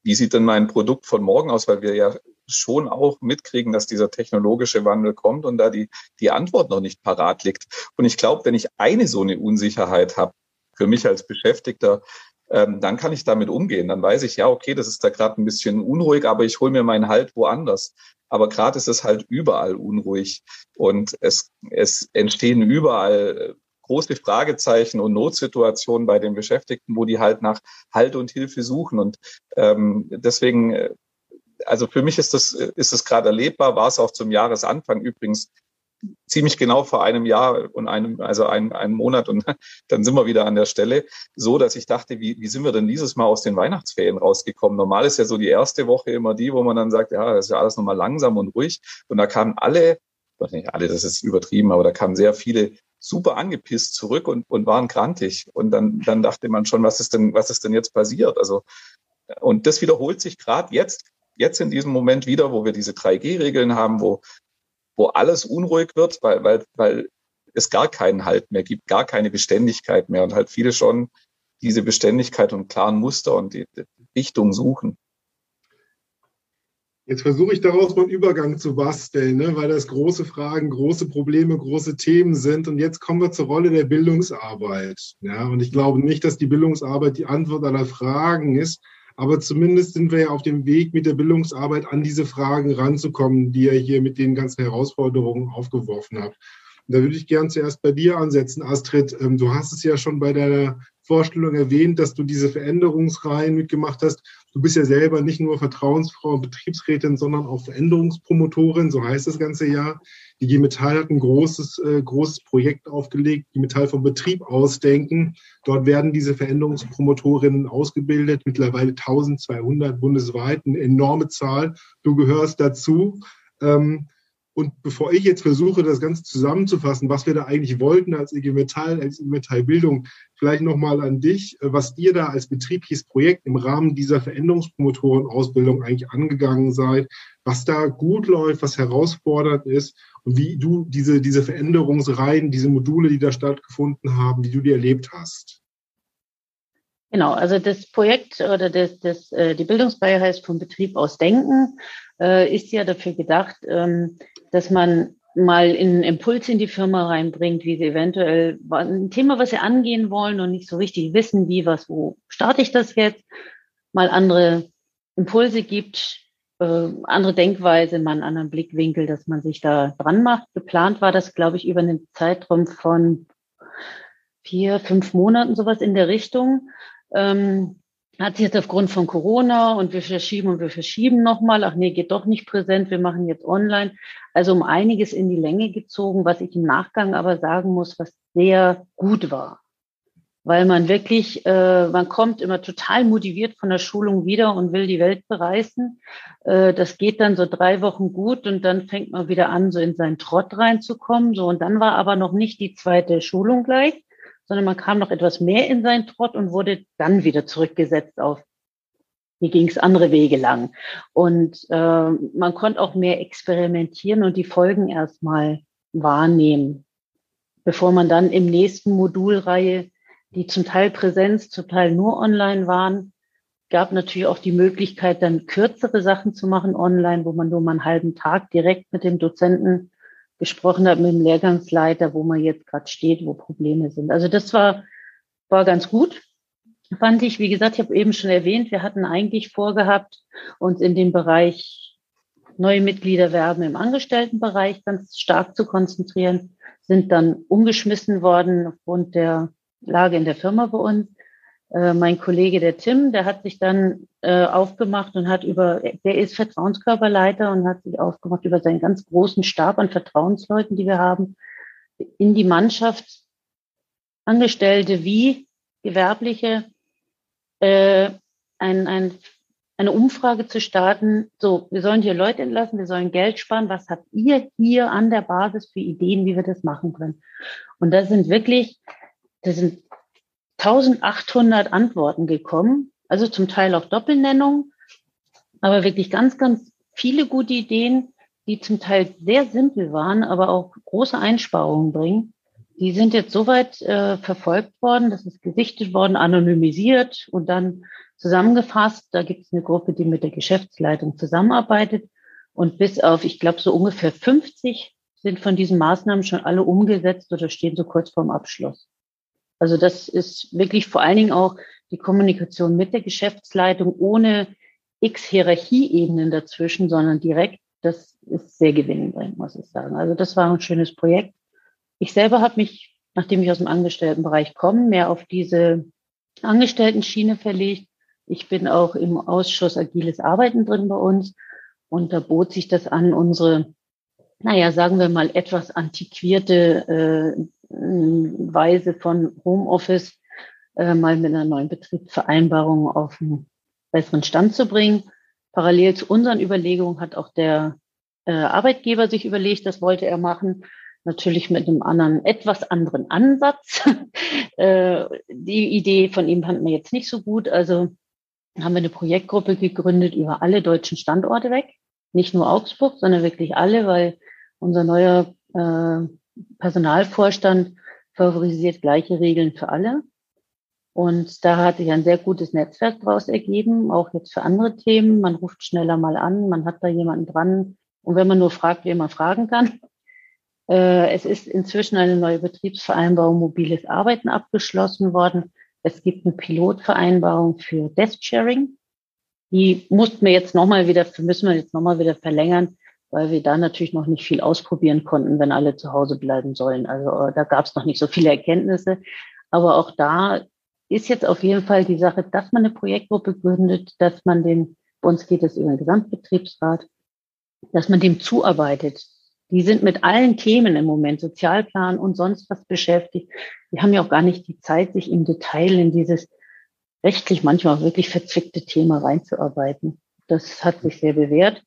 wie sieht denn mein Produkt von morgen aus? Weil wir ja schon auch mitkriegen, dass dieser technologische Wandel kommt und da die, die Antwort noch nicht parat liegt. Und ich glaube, wenn ich eine so eine Unsicherheit habe, für mich als Beschäftigter, ähm, dann kann ich damit umgehen. Dann weiß ich, ja, okay, das ist da gerade ein bisschen unruhig, aber ich hole mir meinen Halt woanders. Aber gerade ist es halt überall unruhig und es, es entstehen überall große Fragezeichen und Notsituationen bei den Beschäftigten, wo die halt nach Halt und Hilfe suchen. Und ähm, deswegen, äh, also für mich ist das, ist es gerade erlebbar, war es auch zum Jahresanfang übrigens ziemlich genau vor einem Jahr und einem, also einem, einem Monat und dann sind wir wieder an der Stelle, so dass ich dachte, wie, wie sind wir denn dieses Mal aus den Weihnachtsferien rausgekommen? Normal ist ja so die erste Woche immer die, wo man dann sagt, ja, das ist ja alles nochmal langsam und ruhig. Und da kamen alle, nicht alle, das ist übertrieben, aber da kamen sehr viele super angepisst zurück und, und waren krantig. Und dann, dann dachte man schon, was ist denn, was ist denn jetzt passiert? Also, und das wiederholt sich gerade jetzt, jetzt in diesem Moment wieder, wo wir diese 3G-Regeln haben, wo wo alles unruhig wird, weil, weil, weil es gar keinen Halt mehr gibt, gar keine Beständigkeit mehr und halt viele schon diese Beständigkeit und klaren Muster und die, die Richtung suchen. Jetzt versuche ich daraus mal einen Übergang zu basteln, ne? weil das große Fragen, große Probleme, große Themen sind. Und jetzt kommen wir zur Rolle der Bildungsarbeit. Ja? Und ich glaube nicht, dass die Bildungsarbeit die Antwort aller Fragen ist, aber zumindest sind wir ja auf dem Weg, mit der Bildungsarbeit an diese Fragen ranzukommen, die ihr hier mit den ganzen Herausforderungen aufgeworfen habt. Und da würde ich gern zuerst bei dir ansetzen, Astrid. Ähm, du hast es ja schon bei deiner Vorstellung erwähnt, dass du diese Veränderungsreihen mitgemacht hast. Du bist ja selber nicht nur Vertrauensfrau und Betriebsrätin, sondern auch Veränderungspromotorin, so heißt das ganze Jahr. Die G Metall hat ein großes, äh, großes Projekt aufgelegt, die Metall vom Betrieb ausdenken. Dort werden diese Veränderungspromotorinnen ausgebildet, mittlerweile 1200 bundesweit, eine enorme Zahl. Du gehörst dazu. Ähm, und bevor ich jetzt versuche, das Ganze zusammenzufassen, was wir da eigentlich wollten als IG Metall, als IG Metall Bildung, vielleicht nochmal an dich, was ihr da als betriebliches Projekt im Rahmen dieser Veränderungspromotorenausbildung eigentlich angegangen seid, was da gut läuft, was herausfordernd ist und wie du diese, diese Veränderungsreihen, diese Module, die da stattgefunden haben, wie du die erlebt hast. Genau, also das Projekt oder das, das, äh, die Bildungsreihe heißt vom Betrieb aus Denken, äh, ist ja dafür gedacht, ähm, dass man mal einen Impuls in die Firma reinbringt, wie sie eventuell ein Thema, was sie angehen wollen und nicht so richtig wissen, wie, was, wo starte ich das jetzt, mal andere Impulse gibt, äh, andere Denkweise, mal einen anderen Blickwinkel, dass man sich da dran macht. Geplant war das, glaube ich, über einen Zeitraum von vier, fünf Monaten, sowas in der Richtung. Ähm, hat sich jetzt aufgrund von Corona und wir verschieben und wir verschieben nochmal, ach nee, geht doch nicht präsent, wir machen jetzt online. Also um einiges in die Länge gezogen, was ich im Nachgang aber sagen muss, was sehr gut war. weil man wirklich, äh, man kommt immer total motiviert von der Schulung wieder und will die Welt bereisen. Äh, das geht dann so drei Wochen gut und dann fängt man wieder an, so in seinen Trott reinzukommen. So und dann war aber noch nicht die zweite Schulung gleich, sondern man kam noch etwas mehr in seinen Trott und wurde dann wieder zurückgesetzt auf hier ging es andere Wege lang. Und äh, man konnte auch mehr experimentieren und die Folgen erstmal wahrnehmen, bevor man dann im nächsten Modulreihe die zum Teil Präsenz, zum Teil nur online waren. Gab natürlich auch die Möglichkeit, dann kürzere Sachen zu machen online, wo man nur mal einen halben Tag direkt mit dem Dozenten gesprochen hat, mit dem Lehrgangsleiter, wo man jetzt gerade steht, wo Probleme sind. Also das war, war ganz gut, fand ich. Wie gesagt, ich habe eben schon erwähnt, wir hatten eigentlich vorgehabt, uns in dem Bereich neue Mitglieder werben im Angestelltenbereich ganz stark zu konzentrieren, sind dann umgeschmissen worden aufgrund der Lage in der Firma bei uns. Äh, mein Kollege, der Tim, der hat sich dann äh, aufgemacht und hat über, der ist Vertrauenskörperleiter und hat sich aufgemacht über seinen ganz großen Stab an Vertrauensleuten, die wir haben, in die Mannschaft Angestellte wie Gewerbliche äh, ein, ein, eine Umfrage zu starten. So, wir sollen hier Leute entlassen, wir sollen Geld sparen. Was habt ihr hier an der Basis für Ideen, wie wir das machen können? Und das sind wirklich da sind 1800 Antworten gekommen, also zum Teil auch Doppelnennung, aber wirklich ganz, ganz viele gute Ideen, die zum Teil sehr simpel waren, aber auch große Einsparungen bringen. Die sind jetzt soweit äh, verfolgt worden, das ist gesichtet worden, anonymisiert und dann zusammengefasst. Da gibt es eine Gruppe, die mit der Geschäftsleitung zusammenarbeitet. Und bis auf, ich glaube, so ungefähr 50 sind von diesen Maßnahmen schon alle umgesetzt oder stehen so kurz vorm Abschluss. Also das ist wirklich vor allen Dingen auch die Kommunikation mit der Geschäftsleitung ohne x Hierarchieebenen dazwischen, sondern direkt. Das ist sehr gewinnbringend, muss ich sagen. Also das war ein schönes Projekt. Ich selber habe mich, nachdem ich aus dem Angestelltenbereich komme, mehr auf diese Angestellten-Schiene verlegt. Ich bin auch im Ausschuss Agiles Arbeiten drin bei uns und da bot sich das an, unsere, naja, sagen wir mal, etwas antiquierte äh, Weise von Homeoffice äh, mal mit einer neuen Betriebsvereinbarung auf einen besseren Stand zu bringen. Parallel zu unseren Überlegungen hat auch der äh, Arbeitgeber sich überlegt, das wollte er machen, natürlich mit einem anderen, etwas anderen Ansatz. äh, die Idee von ihm fand man jetzt nicht so gut. Also haben wir eine Projektgruppe gegründet über alle deutschen Standorte weg. Nicht nur Augsburg, sondern wirklich alle, weil unser neuer äh, Personalvorstand favorisiert gleiche Regeln für alle. Und da hat sich ein sehr gutes Netzwerk daraus ergeben, auch jetzt für andere Themen. Man ruft schneller mal an, man hat da jemanden dran. Und wenn man nur fragt, wen man fragen kann. Äh, es ist inzwischen eine neue Betriebsvereinbarung mobiles Arbeiten abgeschlossen worden. Es gibt eine Pilotvereinbarung für Desk Sharing. Die mussten wir jetzt nochmal wieder, müssen wir jetzt nochmal wieder verlängern, weil wir da natürlich noch nicht viel ausprobieren konnten, wenn alle zu Hause bleiben sollen. Also äh, da gab es noch nicht so viele Erkenntnisse. Aber auch da ist jetzt auf jeden Fall die Sache, dass man eine Projektgruppe gründet, dass man den, bei uns geht es über den Gesamtbetriebsrat, dass man dem zuarbeitet. Die sind mit allen Themen im Moment, Sozialplan und sonst was beschäftigt. Die haben ja auch gar nicht die Zeit, sich im Detail in dieses rechtlich manchmal wirklich verzwickte Thema reinzuarbeiten. Das hat sich sehr bewährt.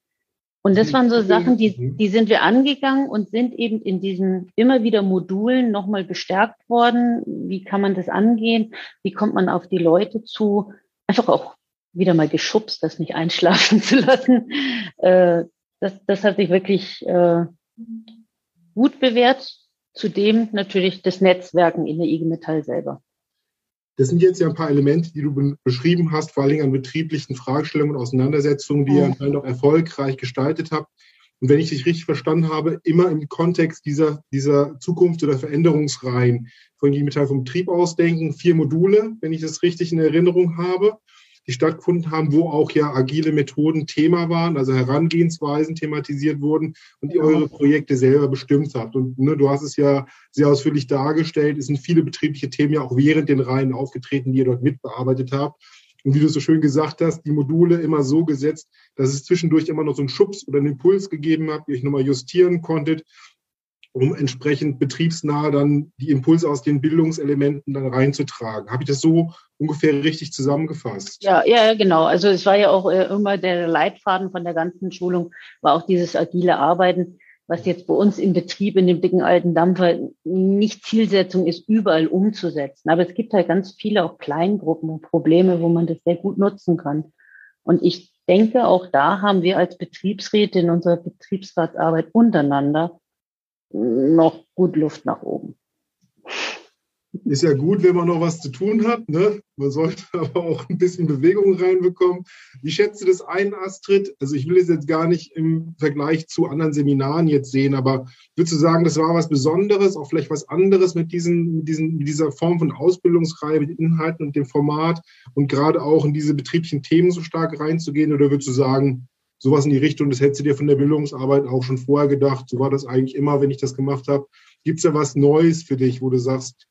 Und das waren so Sachen, die, mhm. die sind wir angegangen und sind eben in diesen immer wieder Modulen nochmal bestärkt worden. Wie kann man das angehen? Wie kommt man auf die Leute zu? Einfach auch wieder mal geschubst, das nicht einschlafen zu lassen. Äh, das, das hat sich wirklich äh, gut bewährt. Zudem natürlich das Netzwerken in der IG Metall selber. Das sind jetzt ja ein paar Elemente, die du beschrieben hast, vor allen Dingen an betrieblichen Fragestellungen und Auseinandersetzungen, die ihr anscheinend auch erfolgreich gestaltet habt. Und wenn ich dich richtig verstanden habe, immer im Kontext dieser, dieser Zukunft- oder Veränderungsreihen. Von Metall vom Betrieb ausdenken, vier Module, wenn ich das richtig in Erinnerung habe die stattgefunden haben, wo auch ja agile Methoden Thema waren, also Herangehensweisen thematisiert wurden und ihr eure Projekte selber bestimmt habt. Und ne, du hast es ja sehr ausführlich dargestellt, es sind viele betriebliche Themen ja auch während den Reihen aufgetreten, die ihr dort mitbearbeitet habt. Und wie du so schön gesagt hast, die Module immer so gesetzt, dass es zwischendurch immer noch so einen Schubs oder einen Impuls gegeben hat, die euch nochmal justieren konntet. Um entsprechend betriebsnah dann die Impulse aus den Bildungselementen dann reinzutragen. Habe ich das so ungefähr richtig zusammengefasst? Ja, ja, genau. Also es war ja auch äh, immer der Leitfaden von der ganzen Schulung, war auch dieses agile Arbeiten, was jetzt bei uns im Betrieb in dem dicken alten Dampfer nicht Zielsetzung ist, überall umzusetzen. Aber es gibt halt ganz viele auch Kleingruppen und Probleme, wo man das sehr gut nutzen kann. Und ich denke, auch da haben wir als Betriebsräte in unserer Betriebsratsarbeit untereinander noch gut Luft nach oben. Ist ja gut, wenn man noch was zu tun hat. Ne? Man sollte aber auch ein bisschen Bewegung reinbekommen. Wie schätzt du das ein, Astrid? Also ich will es jetzt gar nicht im Vergleich zu anderen Seminaren jetzt sehen, aber würdest du sagen, das war was Besonderes, auch vielleicht was anderes mit, diesen, mit, diesen, mit dieser Form von Ausbildungsreihe, mit Inhalten und dem Format und gerade auch in diese betrieblichen Themen so stark reinzugehen? Oder würdest du sagen, sowas in die Richtung, das hättest du dir von der Bildungsarbeit auch schon vorher gedacht. So war das eigentlich immer, wenn ich das gemacht habe. Gibt es da was Neues für dich, wo du sagst,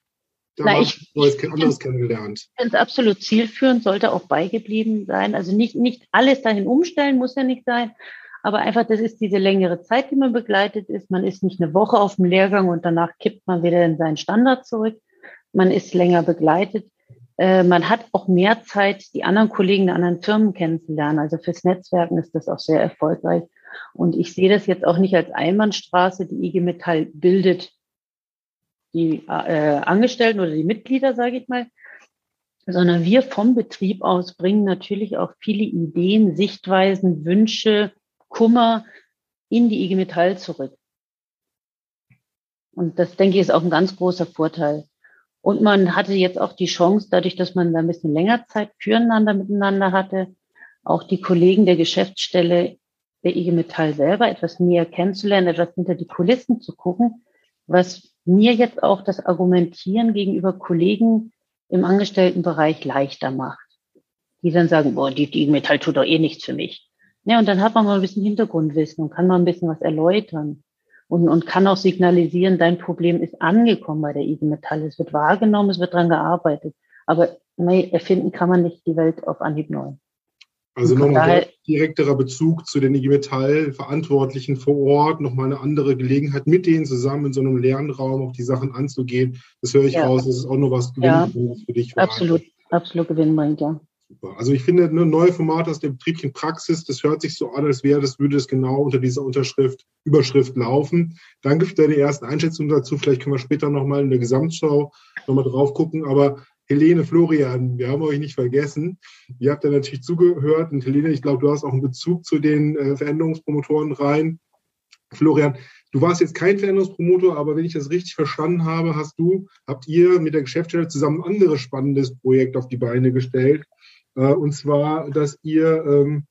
da Na, ich, Neues, anderes kennengelernt? Ich finde es absolut zielführend, sollte auch beigeblieben sein. Also nicht, nicht alles dahin umstellen, muss ja nicht sein. Aber einfach, das ist diese längere Zeit, die man begleitet ist. Man ist nicht eine Woche auf dem Lehrgang und danach kippt man wieder in seinen Standard zurück. Man ist länger begleitet. Äh, man hat auch mehr Zeit, die anderen Kollegen der anderen Firmen kennenzulernen. Also fürs Netzwerken ist das auch sehr erfolgreich. Und ich sehe das jetzt auch nicht als Einbahnstraße. Die IG Metall bildet die äh, Angestellten oder die Mitglieder, sage ich mal, sondern wir vom Betrieb aus bringen natürlich auch viele Ideen, Sichtweisen, Wünsche, Kummer in die IG Metall zurück. Und das, denke ich, ist auch ein ganz großer Vorteil. Und man hatte jetzt auch die Chance, dadurch, dass man da ein bisschen länger Zeit füreinander miteinander hatte, auch die Kollegen der Geschäftsstelle der IG Metall selber etwas näher kennenzulernen, etwas hinter die Kulissen zu gucken, was mir jetzt auch das Argumentieren gegenüber Kollegen im Angestelltenbereich leichter macht. Die dann sagen, boah, die, die IG Metall tut doch eh nichts für mich. Ja, und dann hat man mal ein bisschen Hintergrundwissen und kann mal ein bisschen was erläutern und, und kann auch signalisieren, dein Problem ist angekommen bei der IG Metall. Es wird wahrgenommen, es wird dran gearbeitet. Aber nee, erfinden kann man nicht die Welt auf Anhieb neu. Also nochmal direkterer Bezug zu den IG Metall Verantwortlichen vor Ort, nochmal eine andere Gelegenheit, mit denen zusammen in so einem Lernraum auf die Sachen anzugehen. Das höre ich ja. raus, das ist auch noch was Gewinnbringendes ja. für dich. Absolut, absolut gewinnbringend, ja. Super. Also ich finde, eine neue Format aus der betrieblichen Praxis, das hört sich so an, als wäre das, würde es genau unter dieser Unterschrift, Überschrift laufen. Danke für deine ersten Einschätzungen dazu. Vielleicht können wir später nochmal in der Gesamtschau nochmal drauf gucken. Aber Helene, Florian, wir haben euch nicht vergessen. Ihr habt da natürlich zugehört. Und Helene, ich glaube, du hast auch einen Bezug zu den äh, Veränderungspromotoren rein. Florian, du warst jetzt kein Veränderungspromotor, aber wenn ich das richtig verstanden habe, hast du, habt ihr mit der Geschäftsstelle zusammen ein anderes spannendes Projekt auf die Beine gestellt. Äh, und zwar, dass ihr ähm,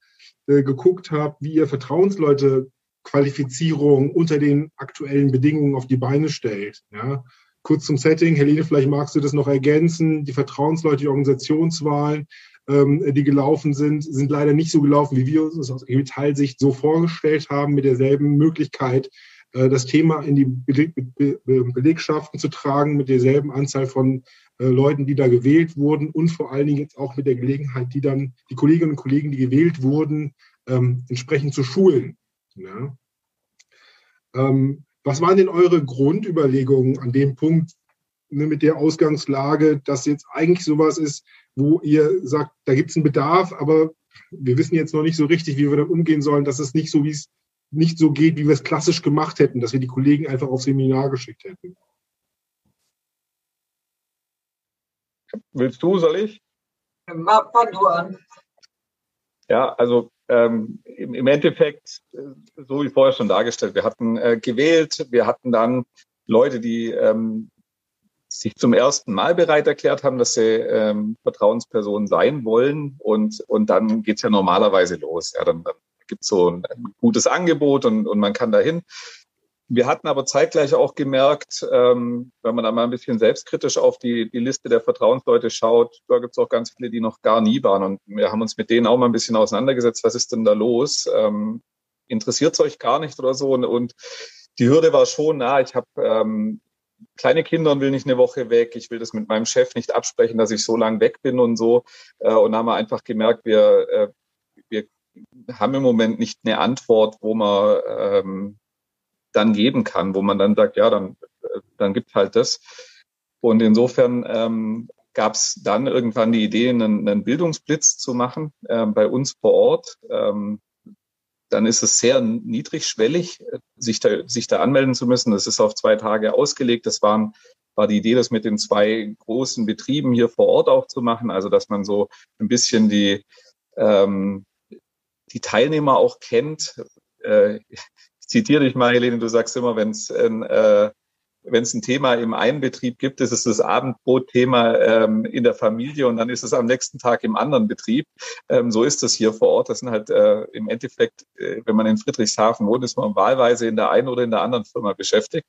äh, geguckt habt, wie ihr Vertrauensleute Qualifizierung unter den aktuellen Bedingungen auf die Beine stellt. Ja. Kurz zum Setting, Helene, vielleicht magst du das noch ergänzen. Die Vertrauensleute, die Organisationswahlen, ähm, die gelaufen sind, sind leider nicht so gelaufen, wie wir uns aus Metallsicht so vorgestellt haben, mit derselben Möglichkeit, äh, das Thema in die Belegschaften zu tragen, mit derselben Anzahl von Leuten, die da gewählt wurden und vor allen Dingen jetzt auch mit der Gelegenheit, die dann die Kolleginnen und Kollegen, die gewählt wurden, ähm, entsprechend zu schulen. Ja. Ähm, was waren denn eure Grundüberlegungen an dem Punkt ne, mit der Ausgangslage, dass jetzt eigentlich sowas ist, wo ihr sagt, da gibt es einen Bedarf, aber wir wissen jetzt noch nicht so richtig, wie wir damit umgehen sollen, dass es nicht so, wie es nicht so geht, wie wir es klassisch gemacht hätten, dass wir die Kollegen einfach aufs Seminar geschickt hätten. Willst du, soll ich? Fang du an. Ja, also ähm, im, Endeffekt, äh, so wie vorher schon dargestellt, wir hatten äh, gewählt, wir hatten dann Leute, die ähm, sich zum ersten Mal bereit erklärt haben, dass sie ähm, Vertrauenspersonen sein wollen und, und dann geht's ja normalerweise los. Ja, dann, dann gibt so ein, ein, gutes Angebot und, und man kann dahin. Wir hatten aber zeitgleich auch gemerkt, ähm, wenn man da mal ein bisschen selbstkritisch auf die, die Liste der Vertrauensleute schaut, da gibt es auch ganz viele, die noch gar nie waren. Und wir haben uns mit denen auch mal ein bisschen auseinandergesetzt, was ist denn da los? Ähm, Interessiert es euch gar nicht oder so? Und, und die Hürde war schon, na, ich habe ähm, kleine Kinder und will nicht eine Woche weg. Ich will das mit meinem Chef nicht absprechen, dass ich so lang weg bin und so. Äh, und haben wir einfach gemerkt, wir, äh, wir haben im Moment nicht eine Antwort, wo man ähm, dann geben kann, wo man dann sagt, ja, dann, dann gibt halt das. Und insofern ähm, gab es dann irgendwann die Idee, einen, einen Bildungsblitz zu machen äh, bei uns vor Ort. Ähm, dann ist es sehr niedrigschwellig, sich da, sich da anmelden zu müssen. Das ist auf zwei Tage ausgelegt. Das waren, war die Idee, das mit den zwei großen Betrieben hier vor Ort auch zu machen. Also, dass man so ein bisschen die, ähm, die Teilnehmer auch kennt. Äh, zitiere dich mal, Helene, du sagst immer, wenn es ein, äh, wenn es ein Thema im einen Betrieb gibt, ist es das Abendbrotthema ähm, in der Familie und dann ist es am nächsten Tag im anderen Betrieb. Ähm, so ist es hier vor Ort. Das sind halt äh, im Endeffekt, äh, wenn man in Friedrichshafen wohnt, ist man wahlweise in der einen oder in der anderen Firma beschäftigt.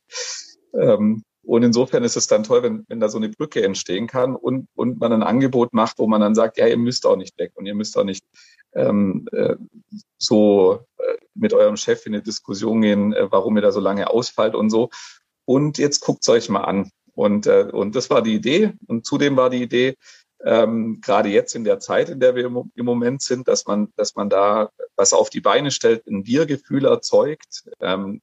Ähm, und insofern ist es dann toll, wenn, wenn da so eine Brücke entstehen kann und, und man ein Angebot macht, wo man dann sagt, ja, ihr müsst auch nicht weg und ihr müsst auch nicht ähm, äh, so mit eurem Chef in eine Diskussion gehen, äh, warum ihr da so lange ausfallt und so. Und jetzt guckt's euch mal an. Und, äh, und das war die Idee. Und zudem war die Idee, ähm, gerade jetzt in der Zeit, in der wir im, Moment sind, dass man, dass man da was auf die Beine stellt, ein Wir-Gefühl erzeugt, ähm,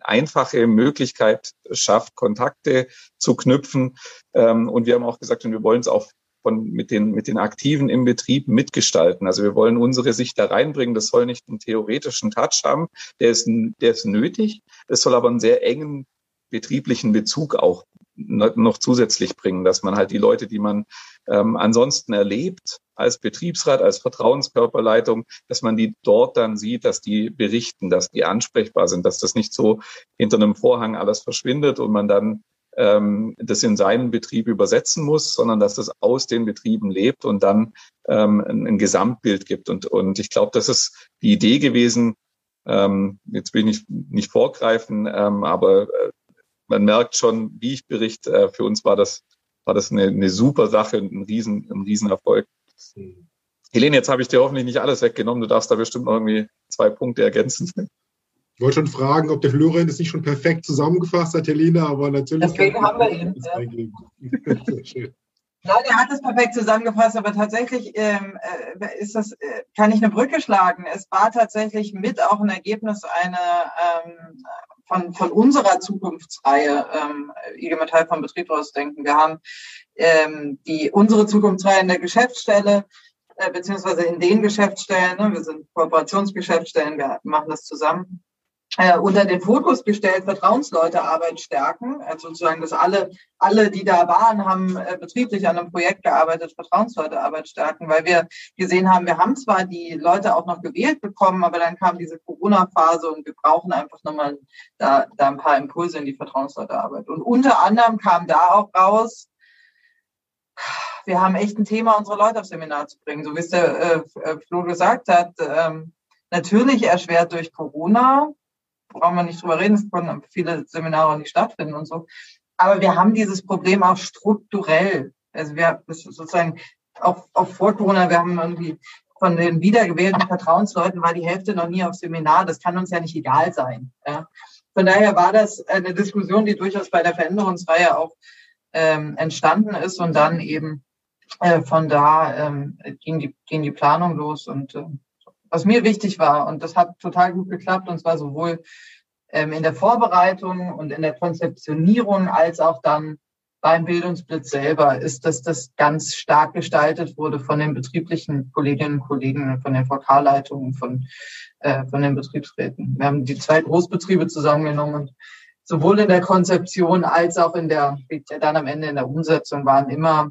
einfache Möglichkeit schafft, Kontakte zu knüpfen. Ähm, und wir haben auch gesagt, und wir wollen es auch von, mit, den, mit den Aktiven im Betrieb mitgestalten. Also wir wollen unsere Sicht da reinbringen. Das soll nicht einen theoretischen Touch haben. Der ist, der ist nötig. Es soll aber einen sehr engen betrieblichen Bezug auch noch zusätzlich bringen, dass man halt die Leute, die man ähm, ansonsten erlebt als Betriebsrat, als Vertrauenskörperleitung, dass man die dort dann sieht, dass die berichten, dass die ansprechbar sind, dass das nicht so hinter einem Vorhang alles verschwindet und man dann ähm, das in seinen Betrieb übersetzen muss, sondern dass das aus den Betrieben lebt und dann ähm, ein, ein Gesamtbild gibt. Und, und ich glaube, das ist die Idee gewesen, ähm, jetzt will ich nicht, nicht vorgreifen, ähm, aber äh, man merkt schon, wie ich berichte, äh, für uns war das, war das eine, eine super Sache, ein riesen, ein Riesenerfolg. Mhm. Helene, jetzt habe ich dir hoffentlich nicht alles weggenommen. Du darfst da bestimmt noch irgendwie zwei Punkte ergänzen. Ich wollte schon fragen, ob der Florian das nicht schon perfekt zusammengefasst hat, Helene, aber natürlich. Deswegen haben wir ihn. Ja. Nein, er hat es perfekt zusammengefasst, aber tatsächlich ähm, äh, ist das, äh, kann ich eine Brücke schlagen. Es war tatsächlich mit auch ein Ergebnis eine ähm, von, von unserer Zukunftsreihe ähm, IG Metall vom Betrieb ausdenken. Wir haben ähm, die unsere Zukunftsreihe in der Geschäftsstelle äh, beziehungsweise in den Geschäftsstellen. Ne, wir sind Kooperationsgeschäftsstellen, wir machen das zusammen äh, unter den Fokus gestellt, Vertrauensleute Arbeit stärken. Also sozusagen, dass alle, alle, die da waren, haben äh, betrieblich an einem Projekt gearbeitet, Vertrauensleute Arbeit stärken, weil wir gesehen haben, wir haben zwar die Leute auch noch gewählt bekommen, aber dann kam diese Corona-Phase und wir brauchen einfach nochmal da, da ein paar Impulse in die Vertrauensleute Arbeit. Und unter anderem kam da auch raus, wir haben echt ein Thema, unsere Leute aufs Seminar zu bringen. So wie es der äh, Flo gesagt hat, ähm, natürlich erschwert durch Corona, brauchen wir nicht drüber reden, es konnten viele Seminare nicht stattfinden und so. Aber wir haben dieses Problem auch strukturell. Also wir sozusagen auch, auch vor Corona, wir haben irgendwie von den wiedergewählten Vertrauensleuten war die Hälfte noch nie auf Seminar. Das kann uns ja nicht egal sein. Ja. Von daher war das eine Diskussion, die durchaus bei der Veränderungsreihe auch ähm, entstanden ist und dann eben äh, von da ähm, ging, die, ging die Planung los und äh, was mir wichtig war. Und das hat total gut geklappt. Und zwar sowohl ähm, in der Vorbereitung und in der Konzeptionierung als auch dann beim Bildungsblitz selber ist, dass das ganz stark gestaltet wurde von den betrieblichen Kolleginnen und Kollegen, von den VK-Leitungen, von, äh, von den Betriebsräten. Wir haben die zwei Großbetriebe zusammengenommen und sowohl in der Konzeption als auch in der, dann am Ende in der Umsetzung waren immer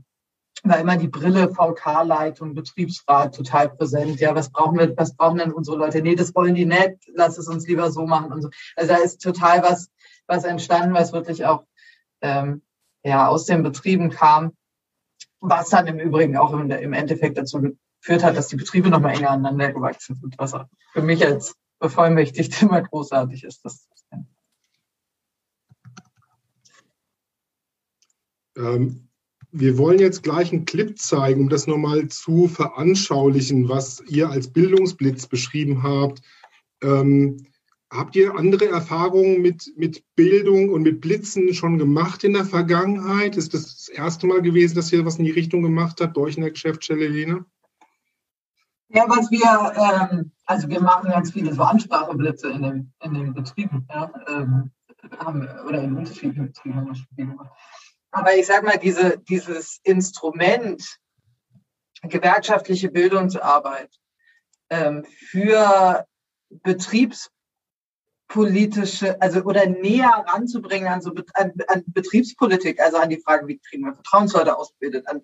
war immer die Brille VK-Leitung, Betriebsrat total präsent. Ja, was brauchen wir, was brauchen denn unsere Leute? Nee, das wollen die nicht, lass es uns lieber so machen und so. Also da ist total was, was entstanden, was wirklich auch ähm, ja, aus den Betrieben kam, was dann im Übrigen auch im, im Endeffekt dazu geführt hat, dass die Betriebe noch mal enger aneinander gewachsen sind, was für mich als Bevollmächtigte immer großartig ist. Das ähm, wir wollen jetzt gleich einen Clip zeigen, um das nochmal zu veranschaulichen, was ihr als Bildungsblitz beschrieben habt. Ähm, habt ihr andere Erfahrungen mit, mit Bildung und mit Blitzen schon gemacht in der Vergangenheit? Ist das das erste Mal gewesen, dass ihr was in die Richtung gemacht habt, bei euch in der Geschäftsstelle, Lena? Ja, was wir, ähm, also wir machen ganz viele so Anspracheblitze in den, in den Betrieben, ja, ähm, haben, oder in unterschiedlichen Betrieben haben wir schon viel gemacht. Aber ich sage mal, diese, dieses Instrument gewerkschaftliche Bildungsarbeit ähm, für betriebspolitische, also oder näher ranzubringen an so an, an Betriebspolitik, also an die Frage, wie kriegen wir Vertrauensleute ausgebildet, an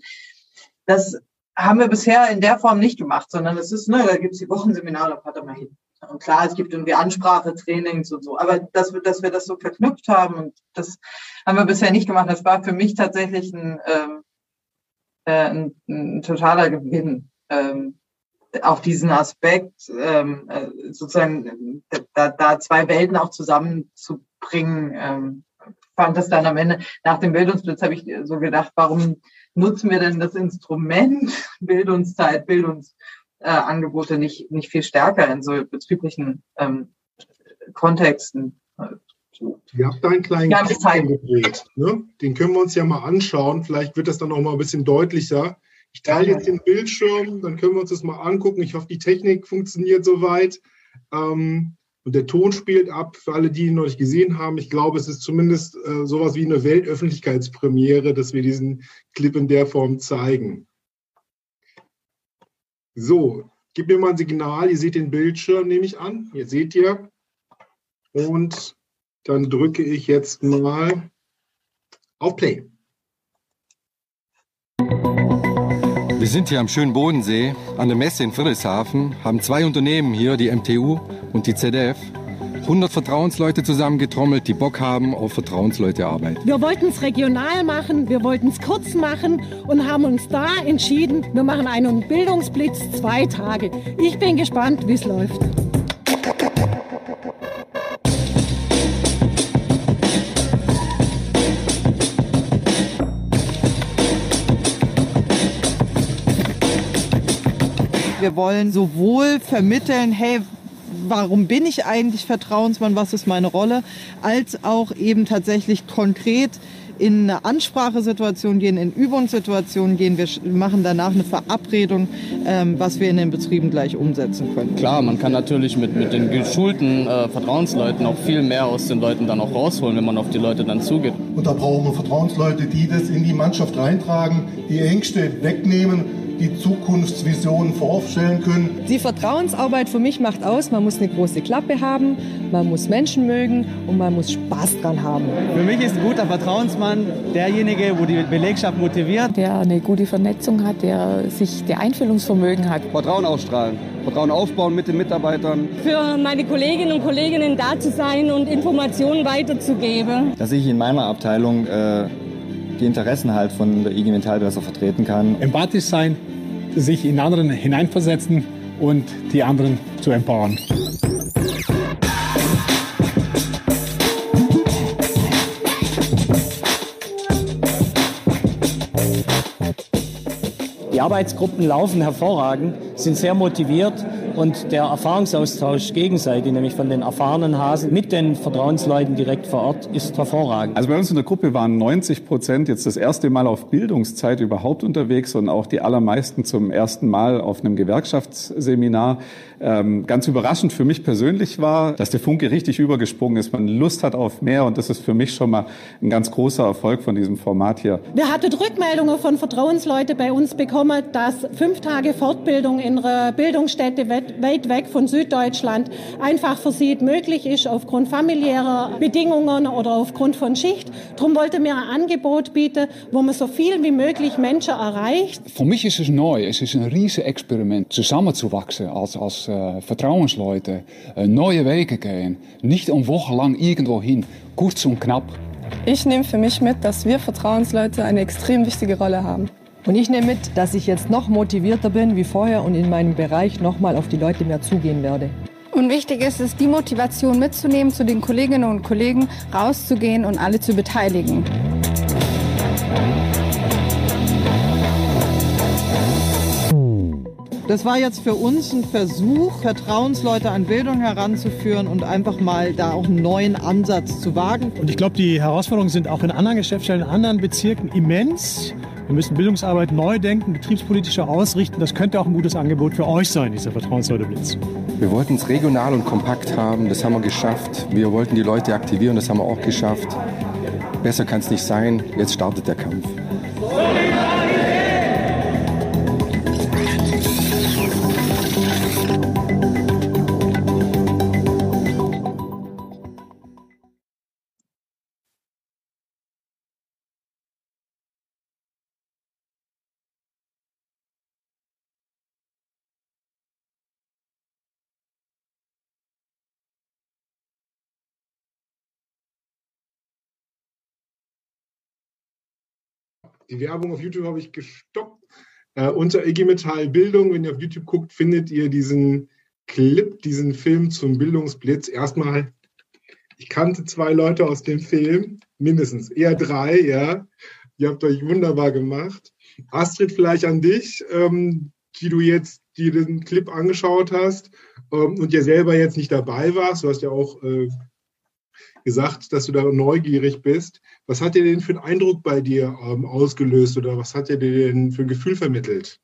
das haben wir bisher in der Form nicht gemacht, sondern es ist, ne, da gibt es die Wochenseminare, da fahrt er mal hin. Und klar, es gibt irgendwie Ansprache-Trainings und so, aber dass wir, dass wir das so verknüpft haben und das haben wir bisher nicht gemacht. Das war für mich tatsächlich ein, ähm, äh, ein, ein totaler Gewinn. Ähm, auch diesen Aspekt, ähm, äh, sozusagen da, da zwei Welten auch zusammenzubringen, ähm, fand das dann am Ende, nach dem Bildungsblitz habe ich so gedacht, warum nutzen wir denn das Instrument Bildungszeit, Bildungsangebote äh, nicht, nicht viel stärker in so betrieblichen ähm, Kontexten? Ihr habt da einen kleinen ja, gedreht. Ne? Den können wir uns ja mal anschauen. Vielleicht wird das dann auch mal ein bisschen deutlicher. Ich teile jetzt den Bildschirm, dann können wir uns das mal angucken. Ich hoffe, die Technik funktioniert soweit. Ähm, und der Ton spielt ab für alle, die ihn noch nicht gesehen haben. Ich glaube, es ist zumindest äh, sowas wie eine Weltöffentlichkeitspremiere, dass wir diesen Clip in der Form zeigen. So, gib mir mal ein Signal. Ihr seht den Bildschirm, nehme ich an. Ihr seht ihr. Und dann drücke ich jetzt mal auf Play. Wir sind hier am schönen Bodensee an der Messe in Friedrichshafen, haben zwei Unternehmen hier, die MTU und die ZDF, 100 Vertrauensleute zusammengetrommelt, die Bock haben auf Vertrauensleutearbeit. Wir wollten es regional machen, wir wollten es kurz machen und haben uns da entschieden, wir machen einen Bildungsblitz zwei Tage. Ich bin gespannt, wie es läuft. Wir wollen sowohl vermitteln, hey, warum bin ich eigentlich Vertrauensmann, was ist meine Rolle, als auch eben tatsächlich konkret in eine Ansprachesituation gehen, in Übungssituationen gehen. Wir machen danach eine Verabredung, ähm, was wir in den Betrieben gleich umsetzen können. Klar, man kann natürlich mit, mit den geschulten äh, Vertrauensleuten auch viel mehr aus den Leuten dann auch rausholen, wenn man auf die Leute dann zugeht. Und da brauchen wir Vertrauensleute, die das in die Mannschaft reintragen, die Ängste wegnehmen die Zukunftsvisionen vorstellen können. Die Vertrauensarbeit für mich macht aus, man muss eine große Klappe haben, man muss Menschen mögen und man muss Spaß dran haben. Für mich ist ein guter Vertrauensmann derjenige, wo die Belegschaft motiviert. Der eine gute Vernetzung hat, der sich der Einfühlungsvermögen hat. Vertrauen ausstrahlen, Vertrauen aufbauen mit den Mitarbeitern. Für meine Kolleginnen und Kollegen da zu sein und Informationen weiterzugeben. Dass ich in meiner Abteilung äh, die Interessen halt von der IG Metall besser vertreten kann. Empathisch sein, sich in anderen hineinversetzen und die anderen zu empowern. Die Arbeitsgruppen laufen hervorragend, sind sehr motiviert und der Erfahrungsaustausch gegenseitig, nämlich von den erfahrenen Hasen mit den Vertrauensleuten direkt vor Ort, ist hervorragend. Also bei uns in der Gruppe waren 90 Prozent jetzt das erste Mal auf Bildungszeit überhaupt unterwegs und auch die allermeisten zum ersten Mal auf einem Gewerkschaftsseminar. Ähm, ganz überraschend für mich persönlich war, dass der Funke richtig übergesprungen ist, man Lust hat auf mehr und das ist für mich schon mal ein ganz großer Erfolg von diesem Format hier. Wir hatten Rückmeldungen von Vertrauensleuten bei uns bekommen, dass fünf Tage Fortbildung in einer Bildungsstätte weit weg von Süddeutschland einfach für sie möglich ist aufgrund familiärer Bedingungen oder aufgrund von Schicht. Darum wollte mir ein Angebot bieten, wo man so viel wie möglich Menschen erreicht. Für mich ist es neu, es ist ein riesiges Experiment, zusammenzuwachsen als, als äh, Vertrauensleute, äh, neue Wege gehen, nicht um wochenlang irgendwo hin, kurz und knapp. Ich nehme für mich mit, dass wir Vertrauensleute eine extrem wichtige Rolle haben. Und ich nehme mit, dass ich jetzt noch motivierter bin wie vorher und in meinem Bereich noch mal auf die Leute mehr zugehen werde. Und wichtig ist es, die Motivation mitzunehmen, zu den Kolleginnen und Kollegen rauszugehen und alle zu beteiligen. Das war jetzt für uns ein Versuch, Vertrauensleute an Bildung heranzuführen und einfach mal da auch einen neuen Ansatz zu wagen. Und ich glaube, die Herausforderungen sind auch in anderen Geschäftsstellen, in anderen Bezirken immens. Wir müssen Bildungsarbeit neu denken, betriebspolitischer ausrichten. Das könnte auch ein gutes Angebot für euch sein, dieser Vertrauensleute-Blitz. Wir wollten es regional und kompakt haben, das haben wir geschafft. Wir wollten die Leute aktivieren, das haben wir auch geschafft. Besser kann es nicht sein, jetzt startet der Kampf. Die Werbung auf YouTube habe ich gestoppt. Äh, unter IG Metall Bildung, wenn ihr auf YouTube guckt, findet ihr diesen Clip, diesen Film zum Bildungsblitz. Erstmal, ich kannte zwei Leute aus dem Film, mindestens, eher drei, ja. Ihr habt euch wunderbar gemacht. Astrid, vielleicht an dich, ähm, die du jetzt die den Clip angeschaut hast ähm, und ja selber jetzt nicht dabei warst. Du hast ja auch äh, gesagt, dass du da neugierig bist. Was hat dir denn für einen Eindruck bei dir ähm, ausgelöst oder was hat dir denn für ein Gefühl vermittelt?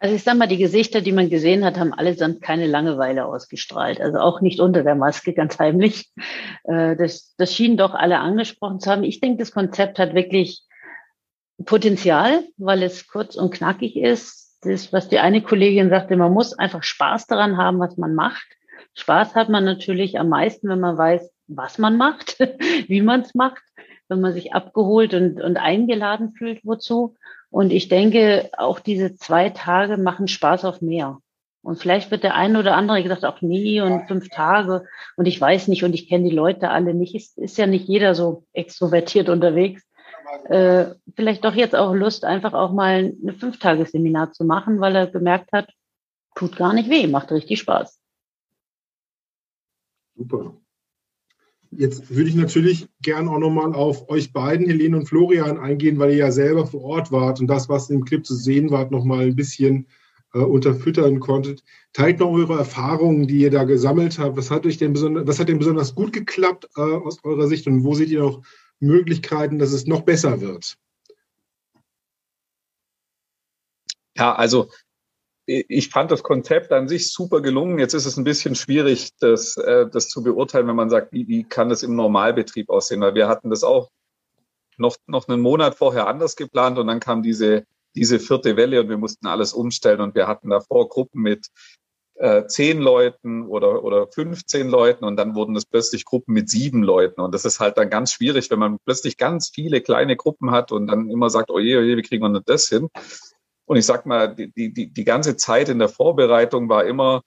Also ich sage mal, die Gesichter, die man gesehen hat, haben allesamt keine Langeweile ausgestrahlt. Also auch nicht unter der Maske, ganz heimlich. Äh, das, das schienen doch alle angesprochen zu haben. Ich denke, das Konzept hat wirklich Potenzial, weil es kurz und knackig ist. Das, was die eine Kollegin sagte, man muss einfach Spaß daran haben, was man macht. Spaß hat man natürlich am meisten, wenn man weiß, was man macht, wie man es macht, wenn man sich abgeholt und, und eingeladen fühlt, wozu. Und ich denke, auch diese zwei Tage machen Spaß auf mehr. Und vielleicht wird der eine oder andere gesagt, auch nie und fünf Tage und ich weiß nicht und ich kenne die Leute alle nicht. Ist, ist ja nicht jeder so extrovertiert unterwegs. Äh, vielleicht doch jetzt auch Lust, einfach auch mal ein Fünftagesseminar zu machen, weil er gemerkt hat, tut gar nicht weh, macht richtig Spaß. Super. Jetzt würde ich natürlich gern auch nochmal auf euch beiden, Helene und Florian, eingehen, weil ihr ja selber vor Ort wart und das, was im Clip zu sehen war, nochmal ein bisschen äh, unterfüttern konntet. Teilt noch eure Erfahrungen, die ihr da gesammelt habt. Was hat euch denn besonders, was hat denn besonders gut geklappt äh, aus eurer Sicht und wo seht ihr noch Möglichkeiten, dass es noch besser wird? Ja, also ich fand das Konzept an sich super gelungen. Jetzt ist es ein bisschen schwierig, das, äh, das zu beurteilen, wenn man sagt, wie, wie kann das im Normalbetrieb aussehen? Weil wir hatten das auch noch, noch einen Monat vorher anders geplant und dann kam diese, diese vierte Welle und wir mussten alles umstellen und wir hatten davor Gruppen mit äh, zehn Leuten oder, oder 15 Leuten und dann wurden es plötzlich Gruppen mit sieben Leuten und das ist halt dann ganz schwierig, wenn man plötzlich ganz viele kleine Gruppen hat und dann immer sagt, oh je, oh wie kriegen wir denn das hin? Und ich sag mal, die, die, die ganze Zeit in der Vorbereitung war immer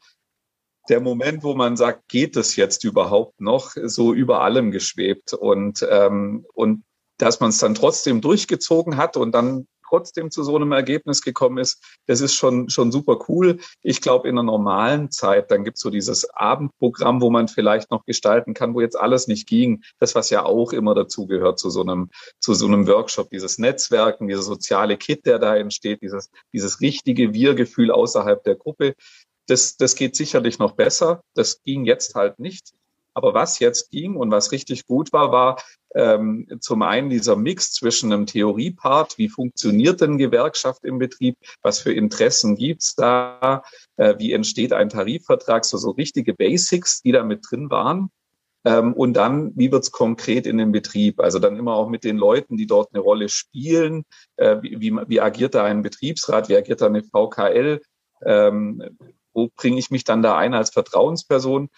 der Moment, wo man sagt, geht es jetzt überhaupt noch, so über allem geschwebt. Und, ähm, und dass man es dann trotzdem durchgezogen hat und dann trotzdem zu so einem Ergebnis gekommen ist, das ist schon, schon super cool. Ich glaube, in einer normalen Zeit, dann gibt's so dieses Abendprogramm, wo man vielleicht noch gestalten kann, wo jetzt alles nicht ging. Das, was ja auch immer dazu gehört zu so einem, zu so einem Workshop, dieses Netzwerken, dieser soziale Kit, der da entsteht, dieses, dieses richtige Wir-Gefühl außerhalb der Gruppe. Das, das geht sicherlich noch besser. Das ging jetzt halt nicht. Aber was jetzt ging und was richtig gut war, war ähm, zum einen dieser Mix zwischen einem Theoriepart, wie funktioniert denn Gewerkschaft im Betrieb, was für Interessen gibt's da, äh, wie entsteht ein Tarifvertrag, so, so richtige Basics, die da mit drin waren. Ähm, und dann, wie wird's konkret in dem Betrieb? Also dann immer auch mit den Leuten, die dort eine Rolle spielen. Äh, wie, wie, wie agiert da ein Betriebsrat? Wie agiert da eine VKL? Ähm, wo bringe ich mich dann da ein als Vertrauensperson?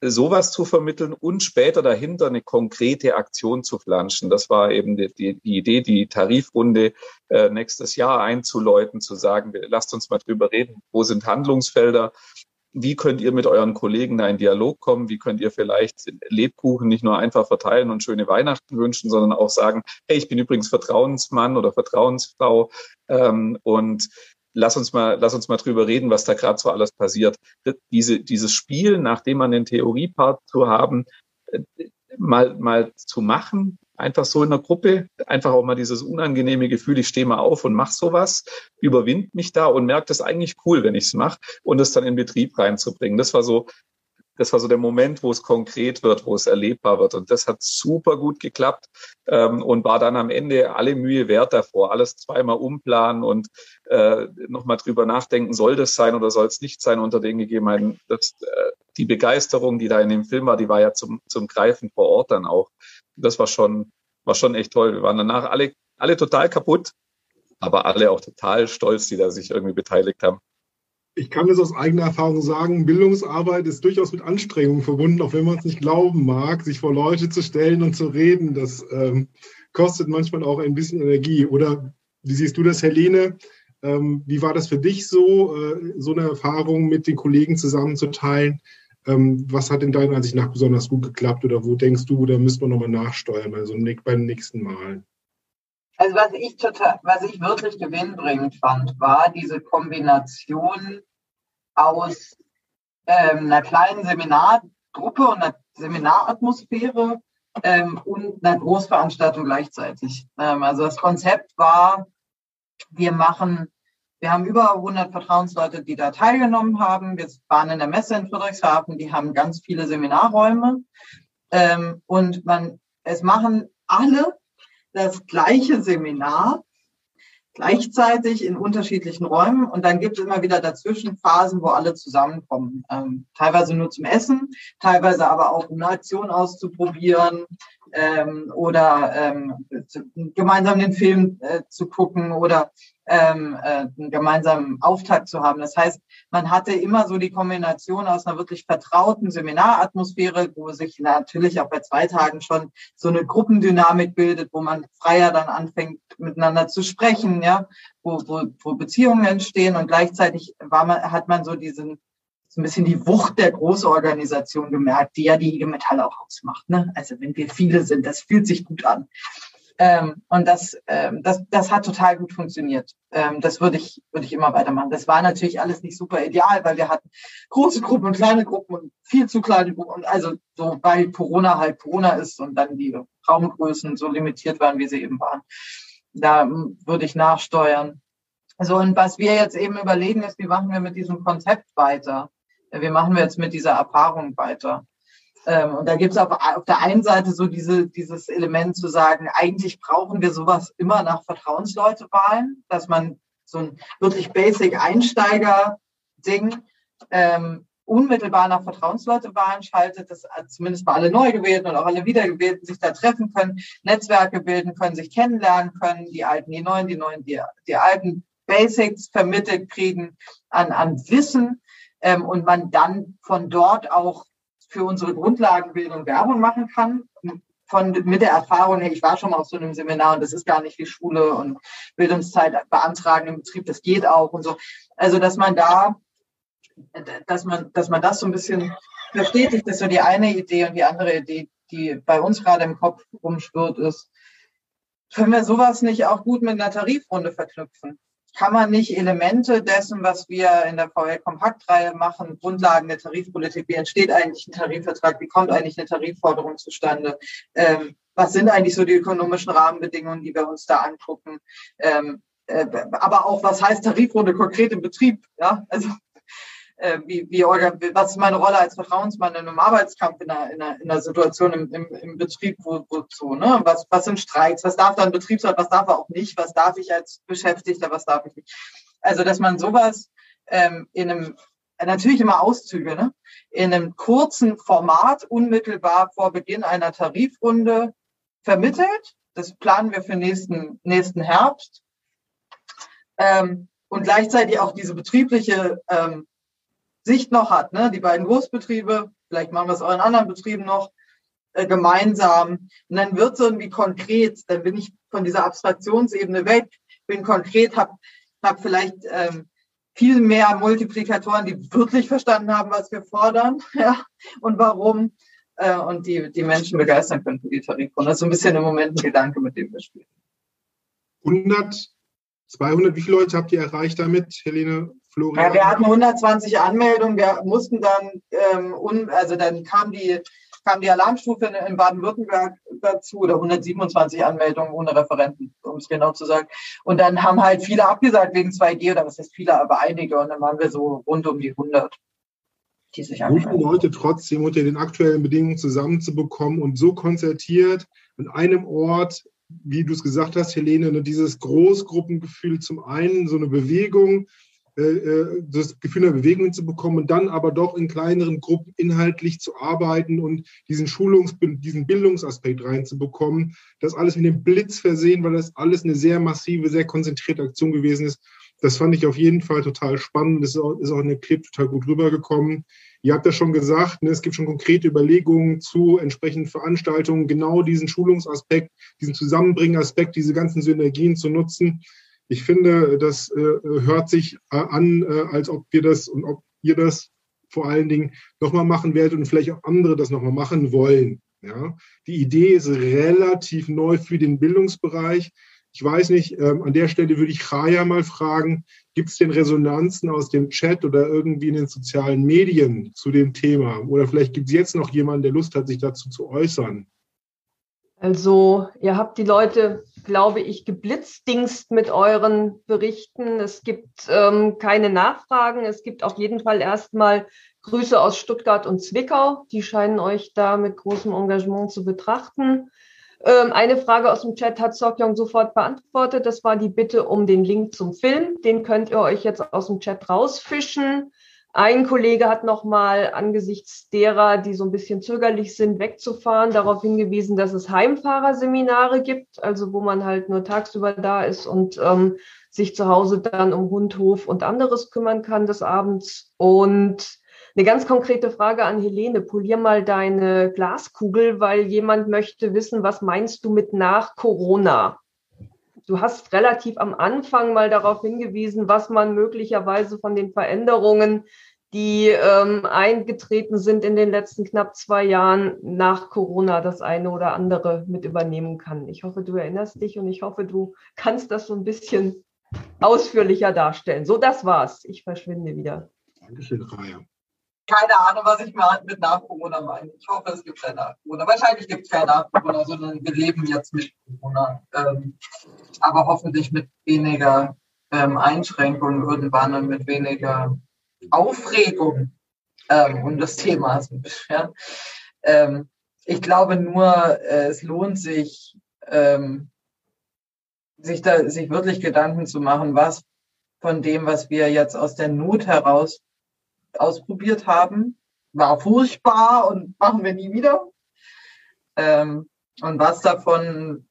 Sowas zu vermitteln und später dahinter eine konkrete Aktion zu flanschen. Das war eben die, die, die Idee, die Tarifrunde äh, nächstes Jahr einzuläuten, zu sagen, lasst uns mal drüber reden, wo sind Handlungsfelder, wie könnt ihr mit euren Kollegen da in Dialog kommen? Wie könnt ihr vielleicht Lebkuchen nicht nur einfach verteilen und schöne Weihnachten wünschen, sondern auch sagen, hey, ich bin übrigens Vertrauensmann oder Vertrauensfrau ähm, und lass uns mal, lass uns mal drüber reden, was da gerade so alles passiert. Diese, dieses Spiel, nachdem man den Theoriepart zu haben, äh, mal, mal zu machen, einfach so in der Gruppe, einfach auch mal dieses unangenehme Gefühl, ich stehe mal auf und mach sowas, überwind mich da und merke das eigentlich cool, wenn ich es mache und es dann in Betrieb reinzubringen. Das war so das war so der Moment, wo es konkret wird, wo es erlebbar wird. Und das hat super gut geklappt ähm, und war dann am Ende alle Mühe wert davor. Alles zweimal umplanen und äh, nochmal drüber nachdenken, soll das sein oder soll es nicht sein unter den Gegebenheiten. Das, äh, die Begeisterung, die da in dem Film war, die war ja zum, zum Greifen vor Ort dann auch. Das war schon, war schon echt toll. Wir waren danach alle, alle total kaputt, aber alle auch total stolz, die da sich irgendwie beteiligt haben ich kann das aus eigener Erfahrung sagen, Bildungsarbeit ist durchaus mit Anstrengungen verbunden, auch wenn man es nicht glauben mag, sich vor Leute zu stellen und zu reden. Das ähm, kostet manchmal auch ein bisschen Energie. Oder wie siehst du das, Helene? Ähm, wie war das für dich so, äh, so eine Erfahrung mit den Kollegen zusammenzuteilen? Ähm, was hat in deiner Ansicht nach besonders gut geklappt oder wo denkst du, da müssen wir nochmal nachsteuern also beim nächsten Mal? Also was ich total, was ich wirklich gewinnbringend fand, war diese Kombination aus ähm, einer kleinen Seminargruppe und einer Seminaratmosphäre ähm, und einer Großveranstaltung gleichzeitig. Ähm, also das Konzept war, wir machen, wir haben über 100 Vertrauensleute, die da teilgenommen haben. Wir waren in der Messe in Friedrichshafen, die haben ganz viele Seminarräume ähm, und man, es machen alle das gleiche Seminar gleichzeitig in unterschiedlichen Räumen und dann gibt es immer wieder dazwischen Phasen, wo alle zusammenkommen. Ähm, teilweise nur zum Essen, teilweise aber auch um eine Aktion auszuprobieren ähm, oder ähm, gemeinsam den Film äh, zu gucken oder ähm, äh, einen gemeinsamen Auftakt zu haben. Das heißt, man hatte immer so die Kombination aus einer wirklich vertrauten Seminaratmosphäre, wo sich natürlich auch bei zwei Tagen schon so eine Gruppendynamik bildet, wo man freier dann anfängt, miteinander zu sprechen, ja, wo, wo, wo Beziehungen entstehen und gleichzeitig war man, hat man so diesen so ein bisschen die Wucht der Großorganisation gemerkt, die ja die IG Metall auch ausmacht. Ne? Also wenn wir viele sind, das fühlt sich gut an. Ähm, und das, ähm, das, das hat total gut funktioniert. Ähm, das würde ich, würde ich immer weitermachen. Das war natürlich alles nicht super ideal, weil wir hatten große Gruppen und kleine Gruppen und viel zu kleine Gruppen. Und also so, weil Corona halt Corona ist und dann die Raumgrößen so limitiert waren, wie sie eben waren. Da hm, würde ich nachsteuern. So, und was wir jetzt eben überlegen, ist, wie machen wir mit diesem Konzept weiter? Wie machen wir jetzt mit dieser Erfahrung weiter? Ähm, und da gibt es auf, auf der einen Seite so diese, dieses Element zu sagen, eigentlich brauchen wir sowas immer nach Vertrauensleutewahlen, dass man so ein wirklich basic Einsteiger-Ding ähm, unmittelbar nach Vertrauensleutewahlen schaltet, dass zumindest mal alle Neugewählten und auch alle Wiedergewählten sich da treffen können, Netzwerke bilden können, sich kennenlernen können, die Alten, die Neuen, die Neuen, die, die Alten Basics vermittelt kriegen an, an Wissen ähm, und man dann von dort auch für unsere Grundlagenbildung Werbung machen kann. Von, mit der Erfahrung, hey, ich war schon mal auf so einem Seminar und das ist gar nicht wie Schule und Bildungszeit beantragen im Betrieb, das geht auch und so. Also, dass man da, dass man, dass man das so ein bisschen verstetigt, ist so die eine Idee und die andere Idee, die bei uns gerade im Kopf rumschwirrt, ist, können wir sowas nicht auch gut mit einer Tarifrunde verknüpfen? Kann man nicht Elemente dessen, was wir in der VL-Kompaktreihe machen, Grundlagen der Tarifpolitik, wie entsteht eigentlich ein Tarifvertrag, wie kommt eigentlich eine Tarifforderung zustande, ähm, was sind eigentlich so die ökonomischen Rahmenbedingungen, die wir uns da angucken, ähm, äh, aber auch, was heißt Tarifrunde konkret im Betrieb, ja, also wie, wie was ist meine Rolle als Vertrauensmann in einem Arbeitskampf in einer, in einer, in einer Situation im, im, im Betrieb, wo, wo so, ne? Was, was sind Streiks? Was darf da ein Betriebsrat, was darf er auch nicht? Was darf ich als Beschäftigter, was darf ich nicht? Also, dass man sowas ähm, in einem, natürlich immer Auszüge, ne? in einem kurzen Format unmittelbar vor Beginn einer Tarifrunde vermittelt. Das planen wir für nächsten, nächsten Herbst. Ähm, und gleichzeitig auch diese betriebliche ähm, Sicht noch hat, ne? die beiden Großbetriebe, vielleicht machen wir es auch in anderen Betrieben noch, äh, gemeinsam. Und dann wird es irgendwie konkret, dann bin ich von dieser Abstraktionsebene weg, bin konkret, habe hab vielleicht ähm, viel mehr Multiplikatoren, die wirklich verstanden haben, was wir fordern ja, und warum äh, und die, die Menschen begeistern können für die Tarifrunde. Das ist so ein bisschen im Moment ein Gedanke, mit dem wir spielen. 100, 200, wie viele Leute habt ihr erreicht damit, Helene? Florian? Ja, wir hatten 120 Anmeldungen. Wir mussten dann, ähm, un, also dann kam die, kam die Alarmstufe in, in Baden-Württemberg dazu oder 127 Anmeldungen ohne Referenten, um es genau zu sagen. Und dann haben halt viele abgesagt wegen 2G oder was heißt viele, aber einige. Und dann waren wir so rund um die 100. die sich gute Leute trotzdem unter den aktuellen Bedingungen zusammenzubekommen und so konzertiert an einem Ort, wie du es gesagt hast, Helene, ne, dieses Großgruppengefühl zum einen, so eine Bewegung, das Gefühl einer Bewegung zu bekommen und dann aber doch in kleineren Gruppen inhaltlich zu arbeiten und diesen Schulungs-, diesen Bildungsaspekt reinzubekommen. Das alles mit dem Blitz versehen, weil das alles eine sehr massive, sehr konzentrierte Aktion gewesen ist. Das fand ich auf jeden Fall total spannend. Das ist auch, in der Clip total gut rübergekommen. Ihr habt ja schon gesagt, ne, es gibt schon konkrete Überlegungen zu entsprechenden Veranstaltungen, genau diesen Schulungsaspekt, diesen Zusammenbringaspekt, diese ganzen Synergien zu nutzen. Ich finde, das äh, hört sich äh, an, äh, als ob wir das und ob ihr das vor allen Dingen nochmal machen werdet und vielleicht auch andere das nochmal machen wollen. Ja? Die Idee ist relativ neu für den Bildungsbereich. Ich weiß nicht, ähm, an der Stelle würde ich Raya mal fragen, gibt es denn Resonanzen aus dem Chat oder irgendwie in den sozialen Medien zu dem Thema? Oder vielleicht gibt es jetzt noch jemanden, der Lust hat, sich dazu zu äußern. Also ihr habt die Leute, glaube ich, geblitzdingst mit euren Berichten. Es gibt ähm, keine Nachfragen. Es gibt auf jeden Fall erstmal Grüße aus Stuttgart und Zwickau. Die scheinen euch da mit großem Engagement zu betrachten. Ähm, eine Frage aus dem Chat hat Sokyong sofort beantwortet. Das war die Bitte um den Link zum Film. Den könnt ihr euch jetzt aus dem Chat rausfischen. Ein Kollege hat nochmal angesichts derer, die so ein bisschen zögerlich sind, wegzufahren, darauf hingewiesen, dass es Heimfahrerseminare gibt, also wo man halt nur tagsüber da ist und ähm, sich zu Hause dann um Hund, Hof und anderes kümmern kann des Abends. Und eine ganz konkrete Frage an Helene. Polier mal deine Glaskugel, weil jemand möchte wissen, was meinst du mit nach Corona? Du hast relativ am Anfang mal darauf hingewiesen, was man möglicherweise von den Veränderungen, die ähm, eingetreten sind in den letzten knapp zwei Jahren nach Corona, das eine oder andere mit übernehmen kann. Ich hoffe, du erinnerst dich und ich hoffe, du kannst das so ein bisschen ausführlicher darstellen. So, das war's. Ich verschwinde wieder. Dankeschön, Raya keine Ahnung, was ich mit nach Corona meine. Ich hoffe, es gibt kein nach Corona. Wahrscheinlich gibt es kein nach Corona, sondern wir leben jetzt mit Corona. Ähm, aber hoffentlich mit weniger ähm, Einschränkungen irgendwann und mit weniger Aufregung ähm, um das Thema zu. Ähm, ich glaube nur, äh, es lohnt sich, ähm, sich da, sich wirklich Gedanken zu machen, was von dem, was wir jetzt aus der Not heraus ausprobiert haben. War furchtbar und machen wir nie wieder. Ähm, und was davon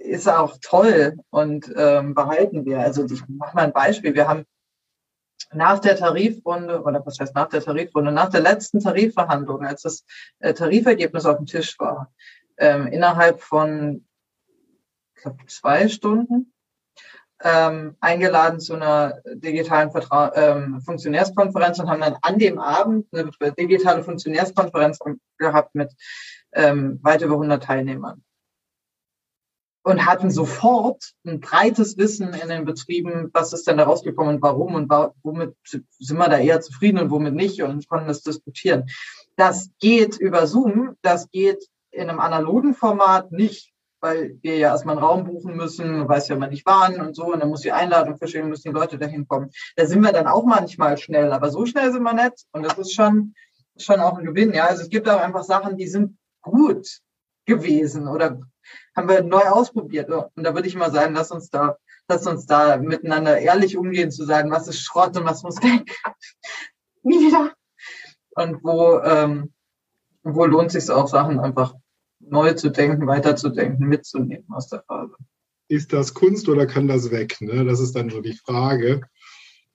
ist auch toll und ähm, behalten wir. Also ich mache mal ein Beispiel. Wir haben nach der Tarifrunde, oder was heißt nach der Tarifrunde, nach der letzten Tarifverhandlung, als das äh, Tarifergebnis auf dem Tisch war, ähm, innerhalb von ich glaube, zwei Stunden ähm, eingeladen zu einer digitalen Vertra ähm, Funktionärskonferenz und haben dann an dem Abend eine digitale Funktionärskonferenz gehabt mit ähm, weit über 100 Teilnehmern. Und hatten sofort ein breites Wissen in den Betrieben, was ist denn da rausgekommen und warum und womit sind wir da eher zufrieden und womit nicht und konnten das diskutieren. Das geht über Zoom, das geht in einem analogen Format nicht weil wir ja erstmal einen Raum buchen müssen, weiß ja man nicht wann und so, und dann muss die Einladung verschicken, müssen die Leute dahin kommen. Da sind wir dann auch manchmal schnell, aber so schnell sind wir nicht und das ist schon, schon auch ein Gewinn, ja. Also es gibt auch einfach Sachen, die sind gut gewesen oder haben wir neu ausprobiert. Und da würde ich mal sagen, lass uns da, lass uns da miteinander ehrlich umgehen, zu sagen, was ist Schrott und was muss weg. Nie wieder. Und wo, ähm, wo lohnt sich auch Sachen einfach neu zu denken, weiterzudenken, mitzunehmen aus der Phase. Ist das Kunst oder kann das weg? Ne? Das ist dann so die Frage.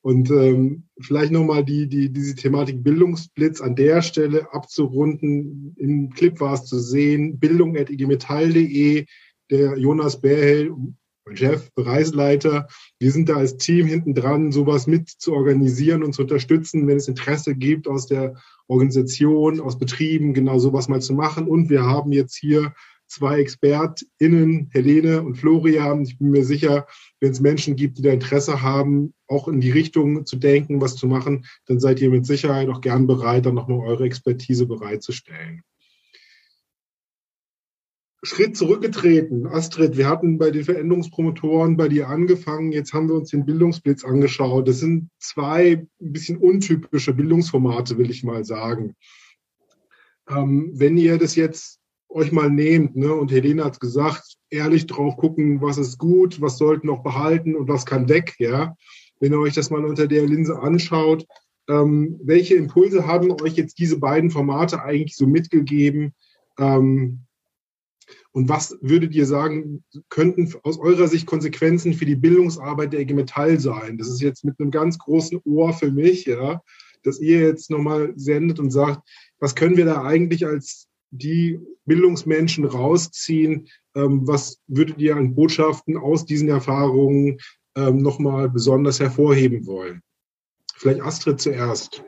Und ähm, vielleicht nochmal die, die, diese Thematik Bildungsblitz an der Stelle abzurunden. Im Clip war es zu sehen, bildung.igmetall.de, der Jonas Bärhel, Chef, Bereichsleiter. Wir sind da als Team hinten dran, sowas mit zu organisieren und zu unterstützen, wenn es Interesse gibt aus der Organisation, aus Betrieben, genau sowas mal zu machen. Und wir haben jetzt hier zwei ExpertInnen, Helene und Florian. Ich bin mir sicher, wenn es Menschen gibt, die da Interesse haben, auch in die Richtung zu denken, was zu machen, dann seid ihr mit Sicherheit auch gern bereit, dann nochmal eure Expertise bereitzustellen. Schritt zurückgetreten. Astrid, wir hatten bei den Veränderungspromotoren bei dir angefangen. Jetzt haben wir uns den Bildungsblitz angeschaut. Das sind zwei ein bisschen untypische Bildungsformate, will ich mal sagen. Ähm, wenn ihr das jetzt euch mal nehmt, ne, und Helene hat gesagt, ehrlich drauf gucken, was ist gut, was sollten noch behalten und was kann weg, ja. Wenn ihr euch das mal unter der Linse anschaut, ähm, welche Impulse haben euch jetzt diese beiden Formate eigentlich so mitgegeben? Ähm, und was würdet ihr sagen, könnten aus eurer Sicht Konsequenzen für die Bildungsarbeit der IG Metall sein? Das ist jetzt mit einem ganz großen Ohr für mich, ja, dass ihr jetzt nochmal sendet und sagt, was können wir da eigentlich als die Bildungsmenschen rausziehen? Ähm, was würdet ihr an Botschaften aus diesen Erfahrungen ähm, nochmal besonders hervorheben wollen? Vielleicht Astrid zuerst.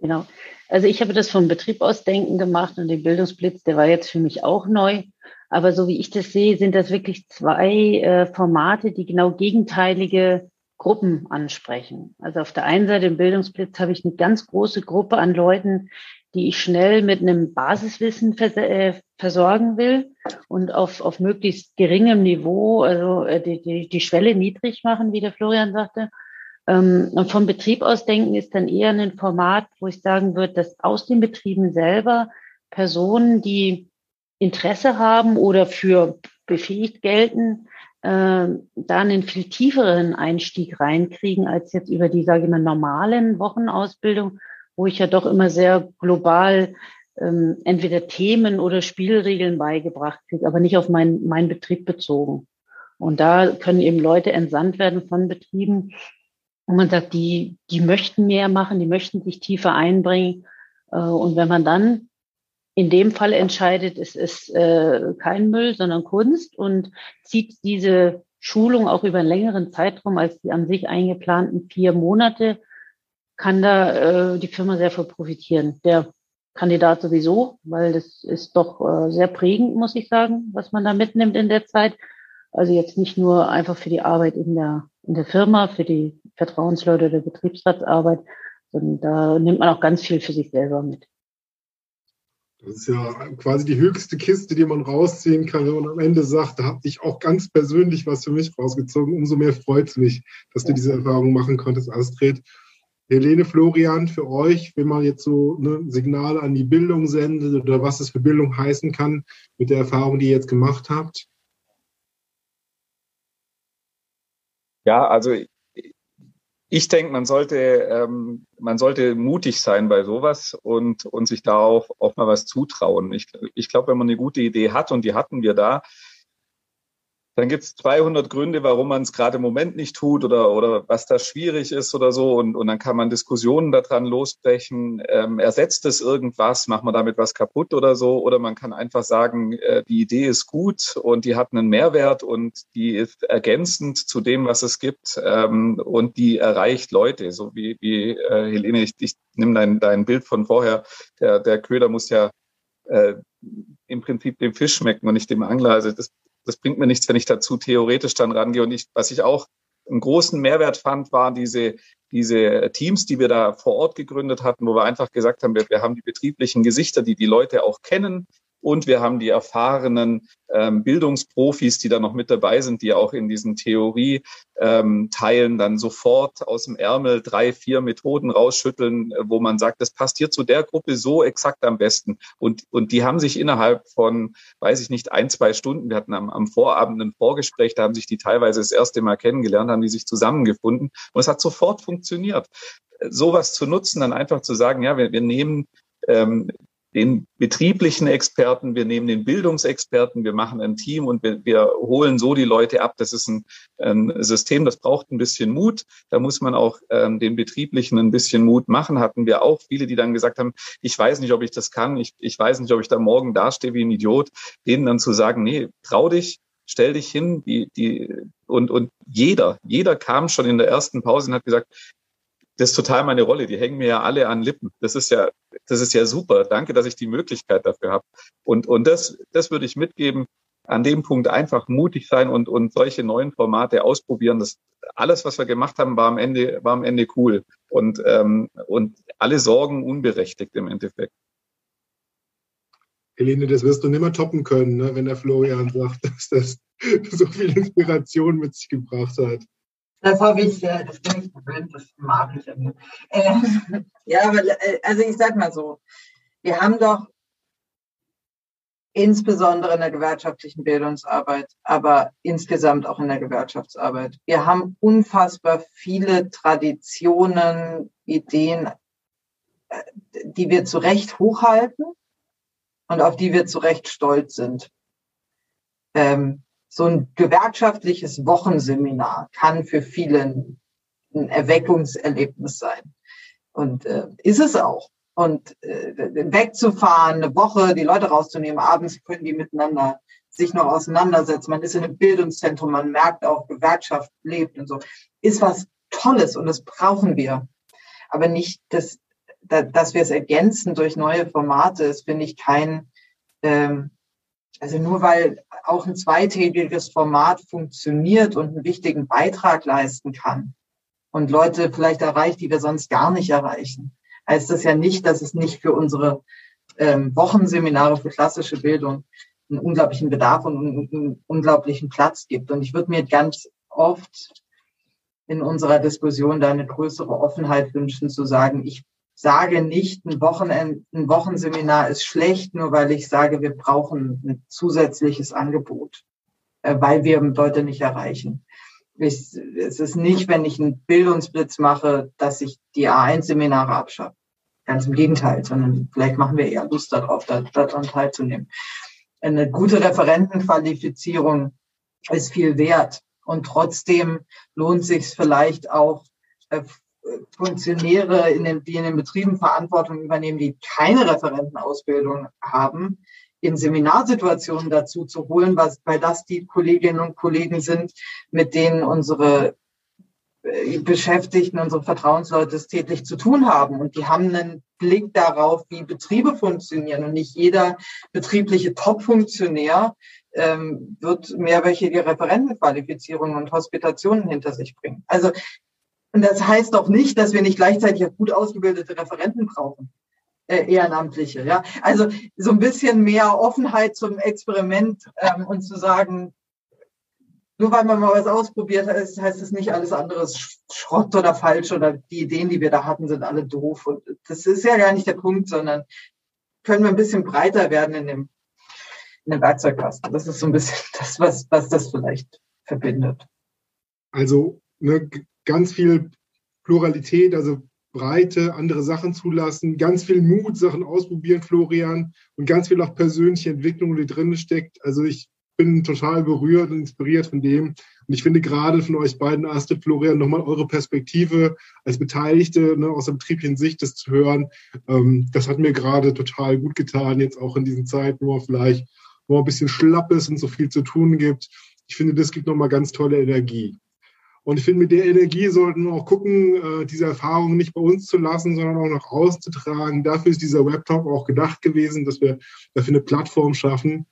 Genau. Also ich habe das vom Betrieb aus denken gemacht und den Bildungsblitz, der war jetzt für mich auch neu. Aber so wie ich das sehe, sind das wirklich zwei äh, Formate, die genau gegenteilige Gruppen ansprechen. Also auf der einen Seite im Bildungsblitz habe ich eine ganz große Gruppe an Leuten, die ich schnell mit einem Basiswissen vers äh, versorgen will und auf, auf möglichst geringem Niveau, also äh, die, die, die Schwelle niedrig machen, wie der Florian sagte. Ähm, und vom Betrieb aus denken ist dann eher ein Format, wo ich sagen würde, dass aus den Betrieben selber Personen, die Interesse haben oder für befähigt gelten, äh, da einen viel tieferen Einstieg reinkriegen als jetzt über die, sage ich mal, normalen Wochenausbildung, wo ich ja doch immer sehr global ähm, entweder Themen oder Spielregeln beigebracht kriege, aber nicht auf meinen mein Betrieb bezogen. Und da können eben Leute entsandt werden von Betrieben, wo man sagt, die, die möchten mehr machen, die möchten sich tiefer einbringen. Äh, und wenn man dann in dem Fall entscheidet, es ist äh, kein Müll, sondern Kunst und zieht diese Schulung auch über einen längeren Zeitraum als die an sich eingeplanten vier Monate, kann da äh, die Firma sehr viel profitieren. Der Kandidat sowieso, weil das ist doch sehr prägend, muss ich sagen, was man da mitnimmt in der Zeit. Also jetzt nicht nur einfach für die Arbeit in der, in der Firma, für die Vertrauensleute der Betriebsratsarbeit, sondern da nimmt man auch ganz viel für sich selber mit. Das ist ja quasi die höchste Kiste, die man rausziehen kann, wenn man am Ende sagt, da habe ich auch ganz persönlich was für mich rausgezogen. Umso mehr freut es mich, dass du diese Erfahrung machen konntest, Astrid. Helene, Florian, für euch, wenn man jetzt so ne, Signale an die Bildung sendet oder was es für Bildung heißen kann mit der Erfahrung, die ihr jetzt gemacht habt? Ja, also ich denke, man sollte, ähm, man sollte mutig sein bei sowas und, und sich da auch, auch mal was zutrauen. Ich, ich glaube, wenn man eine gute Idee hat, und die hatten wir da, dann gibt es 200 Gründe, warum man es gerade im Moment nicht tut oder, oder was da schwierig ist oder so. Und, und dann kann man Diskussionen daran losbrechen. Ähm, ersetzt es irgendwas? Macht man damit was kaputt oder so? Oder man kann einfach sagen, äh, die Idee ist gut und die hat einen Mehrwert und die ist ergänzend zu dem, was es gibt ähm, und die erreicht Leute. So wie, wie äh, Helene, ich, ich nehme dein, dein Bild von vorher. Der, der Köder muss ja äh, im Prinzip dem Fisch schmecken und nicht dem Angler. Also das das bringt mir nichts, wenn ich dazu theoretisch dann rangehe. Und ich, was ich auch einen großen Mehrwert fand, waren diese, diese Teams, die wir da vor Ort gegründet hatten, wo wir einfach gesagt haben, wir, wir haben die betrieblichen Gesichter, die die Leute auch kennen und wir haben die erfahrenen ähm, Bildungsprofis, die da noch mit dabei sind, die auch in diesen Theorie-Teilen ähm, dann sofort aus dem Ärmel drei, vier Methoden rausschütteln, äh, wo man sagt, das passt hier zu der Gruppe so exakt am besten. Und, und die haben sich innerhalb von, weiß ich nicht, ein, zwei Stunden, wir hatten am, am Vorabend ein Vorgespräch, da haben sich die teilweise das erste Mal kennengelernt, haben die sich zusammengefunden und es hat sofort funktioniert. Sowas zu nutzen, dann einfach zu sagen, ja, wir, wir nehmen ähm, den betrieblichen Experten, wir nehmen den Bildungsexperten, wir machen ein Team und wir, wir holen so die Leute ab. Das ist ein, ein, System, das braucht ein bisschen Mut. Da muss man auch ähm, den Betrieblichen ein bisschen Mut machen. Hatten wir auch viele, die dann gesagt haben, ich weiß nicht, ob ich das kann, ich, ich weiß nicht, ob ich da morgen dastehe wie ein Idiot. Denen dann zu sagen, nee, trau dich, stell dich hin, die, die, und, und jeder, jeder kam schon in der ersten Pause und hat gesagt, das ist total meine Rolle. Die hängen mir ja alle an Lippen. Das ist ja, das ist ja super. Danke, dass ich die Möglichkeit dafür habe. Und, und das, das würde ich mitgeben. An dem Punkt einfach mutig sein und, und solche neuen Formate ausprobieren. Das, alles, was wir gemacht haben, war am Ende, war am Ende cool. Und, ähm, und alle Sorgen unberechtigt im Endeffekt. Helene, das wirst du nimmer toppen können, ne, wenn der Florian sagt, dass das so viel Inspiration mit sich gebracht hat. Das habe ich, das bin ich gewöhnt, das mag ich. Äh, ja, aber äh, also ich sag mal so, wir haben doch insbesondere in der gewerkschaftlichen Bildungsarbeit, aber insgesamt auch in der Gewerkschaftsarbeit. Wir haben unfassbar viele Traditionen, Ideen, äh, die wir zu Recht hochhalten und auf die wir zu Recht stolz sind. Ähm, so ein gewerkschaftliches Wochenseminar kann für viele ein, Erweckungserlebnis sein. Und äh, ist es auch. Und äh, wegzufahren, eine Woche, die Leute rauszunehmen, abends können die miteinander sich noch auseinandersetzen. Man ist in einem Bildungszentrum, man merkt auch, Gewerkschaft lebt und so. Ist was Tolles und das brauchen wir. Aber nicht, dass, dass wir es ergänzen durch neue Formate, ist, finde ich, kein, ähm, also nur weil auch ein zweitägiges Format funktioniert und einen wichtigen Beitrag leisten kann und Leute vielleicht erreicht, die wir sonst gar nicht erreichen, heißt das ja nicht, dass es nicht für unsere ähm, Wochenseminare für klassische Bildung einen unglaublichen Bedarf und einen, einen unglaublichen Platz gibt. Und ich würde mir ganz oft in unserer Diskussion da eine größere Offenheit wünschen, zu sagen, ich sage nicht, ein, Wochenend, ein Wochenseminar ist schlecht, nur weil ich sage, wir brauchen ein zusätzliches Angebot, äh, weil wir Leute nicht erreichen. Ich, es ist nicht, wenn ich einen Bildungsblitz mache, dass ich die A1-Seminare abschaffe. Ganz im Gegenteil, sondern vielleicht machen wir eher Lust darauf, daran teilzunehmen. Eine gute Referentenqualifizierung ist viel wert. Und trotzdem lohnt sich vielleicht auch, äh, Funktionäre, in den, die in den Betrieben Verantwortung übernehmen, die keine Referentenausbildung haben, in Seminarsituationen dazu zu holen, weil das die Kolleginnen und Kollegen sind, mit denen unsere äh, Beschäftigten, unsere Vertrauensleute täglich zu tun haben. Und die haben einen Blick darauf, wie Betriebe funktionieren. Und nicht jeder betriebliche Top-Funktionär ähm, wird mehrwöchige Referentenqualifizierungen und Hospitationen hinter sich bringen. Also und das heißt doch nicht, dass wir nicht gleichzeitig auch gut ausgebildete Referenten brauchen, äh, ehrenamtliche. Ja, also so ein bisschen mehr Offenheit zum Experiment ähm, und zu sagen, nur weil man mal was ausprobiert hat, heißt es nicht alles andere Schrott oder falsch oder die Ideen, die wir da hatten, sind alle doof. Und das ist ja gar nicht der Punkt, sondern können wir ein bisschen breiter werden in dem, in dem Werkzeugkasten. Das ist so ein bisschen das, was, was das vielleicht verbindet. Also ne, ganz viel Pluralität, also Breite, andere Sachen zulassen, ganz viel Mut, Sachen ausprobieren, Florian, und ganz viel auch persönliche Entwicklung, die drin steckt. Also ich bin total berührt und inspiriert von dem. Und ich finde gerade von euch beiden, Astrid, Florian, nochmal eure Perspektive als Beteiligte ne, aus der betrieblichen Sicht, das zu hören, ähm, das hat mir gerade total gut getan, jetzt auch in diesen Zeiten, wo man vielleicht wo ein bisschen schlapp ist und so viel zu tun gibt. Ich finde, das gibt nochmal ganz tolle Energie. Und ich finde, mit der Energie sollten wir auch gucken, äh, diese Erfahrungen nicht bei uns zu lassen, sondern auch nach außen zu tragen. Dafür ist dieser Webtalk auch gedacht gewesen, dass wir dafür eine Plattform schaffen.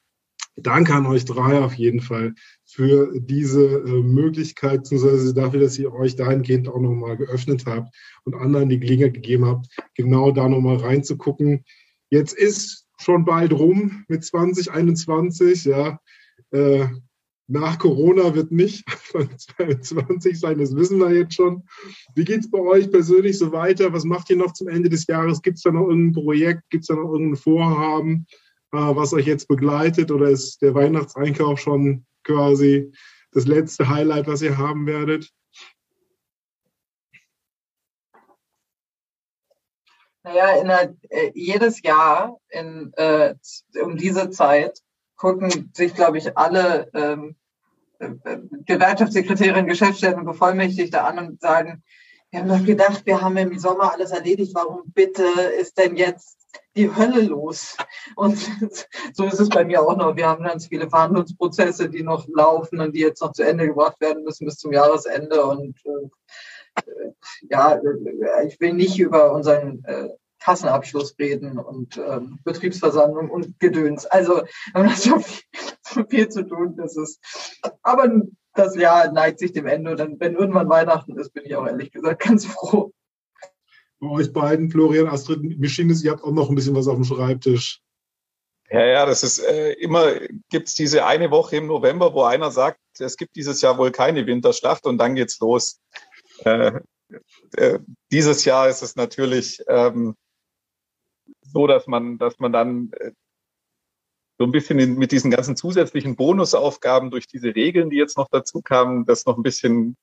Danke an euch drei auf jeden Fall für diese äh, Möglichkeit, beziehungsweise dafür, dass ihr euch dahingehend auch nochmal geöffnet habt und anderen die Gelegenheit gegeben habt, genau da nochmal reinzugucken. Jetzt ist schon bald rum mit 2021, ja. Äh, nach Corona wird nicht Anfang 2022 sein, das wissen wir jetzt schon. Wie geht es bei euch persönlich so weiter? Was macht ihr noch zum Ende des Jahres? Gibt es da noch irgendein Projekt? Gibt es da noch irgendein Vorhaben, äh, was euch jetzt begleitet? Oder ist der Weihnachtseinkauf schon quasi das letzte Highlight, was ihr haben werdet? Naja, der, äh, jedes Jahr in, äh, um diese Zeit gucken sich, glaube ich, alle ähm, äh, Gewerkschaftssekretärinnen, Geschäftsstellen und Bevollmächtigte an und sagen, wir haben doch gedacht, wir haben im Sommer alles erledigt. Warum bitte ist denn jetzt die Hölle los? Und so ist es bei mir auch noch. Wir haben ganz viele Verhandlungsprozesse, die noch laufen und die jetzt noch zu Ende gebracht werden müssen bis zum Jahresende. Und äh, ja, ich will nicht über unseren äh, Kassenabschluss reden und ähm, Betriebsversammlung und Gedöns. Also haben das so viel, so viel zu tun. Das ist, aber das Jahr neigt sich dem Ende. Und dann, wenn irgendwann Weihnachten ist, bin ich auch ehrlich gesagt ganz froh. Bei euch beiden, Florian, Astrid, mir schien es, ihr habt auch noch ein bisschen was auf dem Schreibtisch. Ja, ja, das ist äh, immer, gibt es diese eine Woche im November, wo einer sagt, es gibt dieses Jahr wohl keine Winterschlacht und dann geht's los. Äh, äh, dieses Jahr ist es natürlich ähm, so, dass man, dass man dann äh, so ein bisschen mit diesen ganzen zusätzlichen Bonusaufgaben durch diese Regeln, die jetzt noch dazu kamen, das noch ein bisschen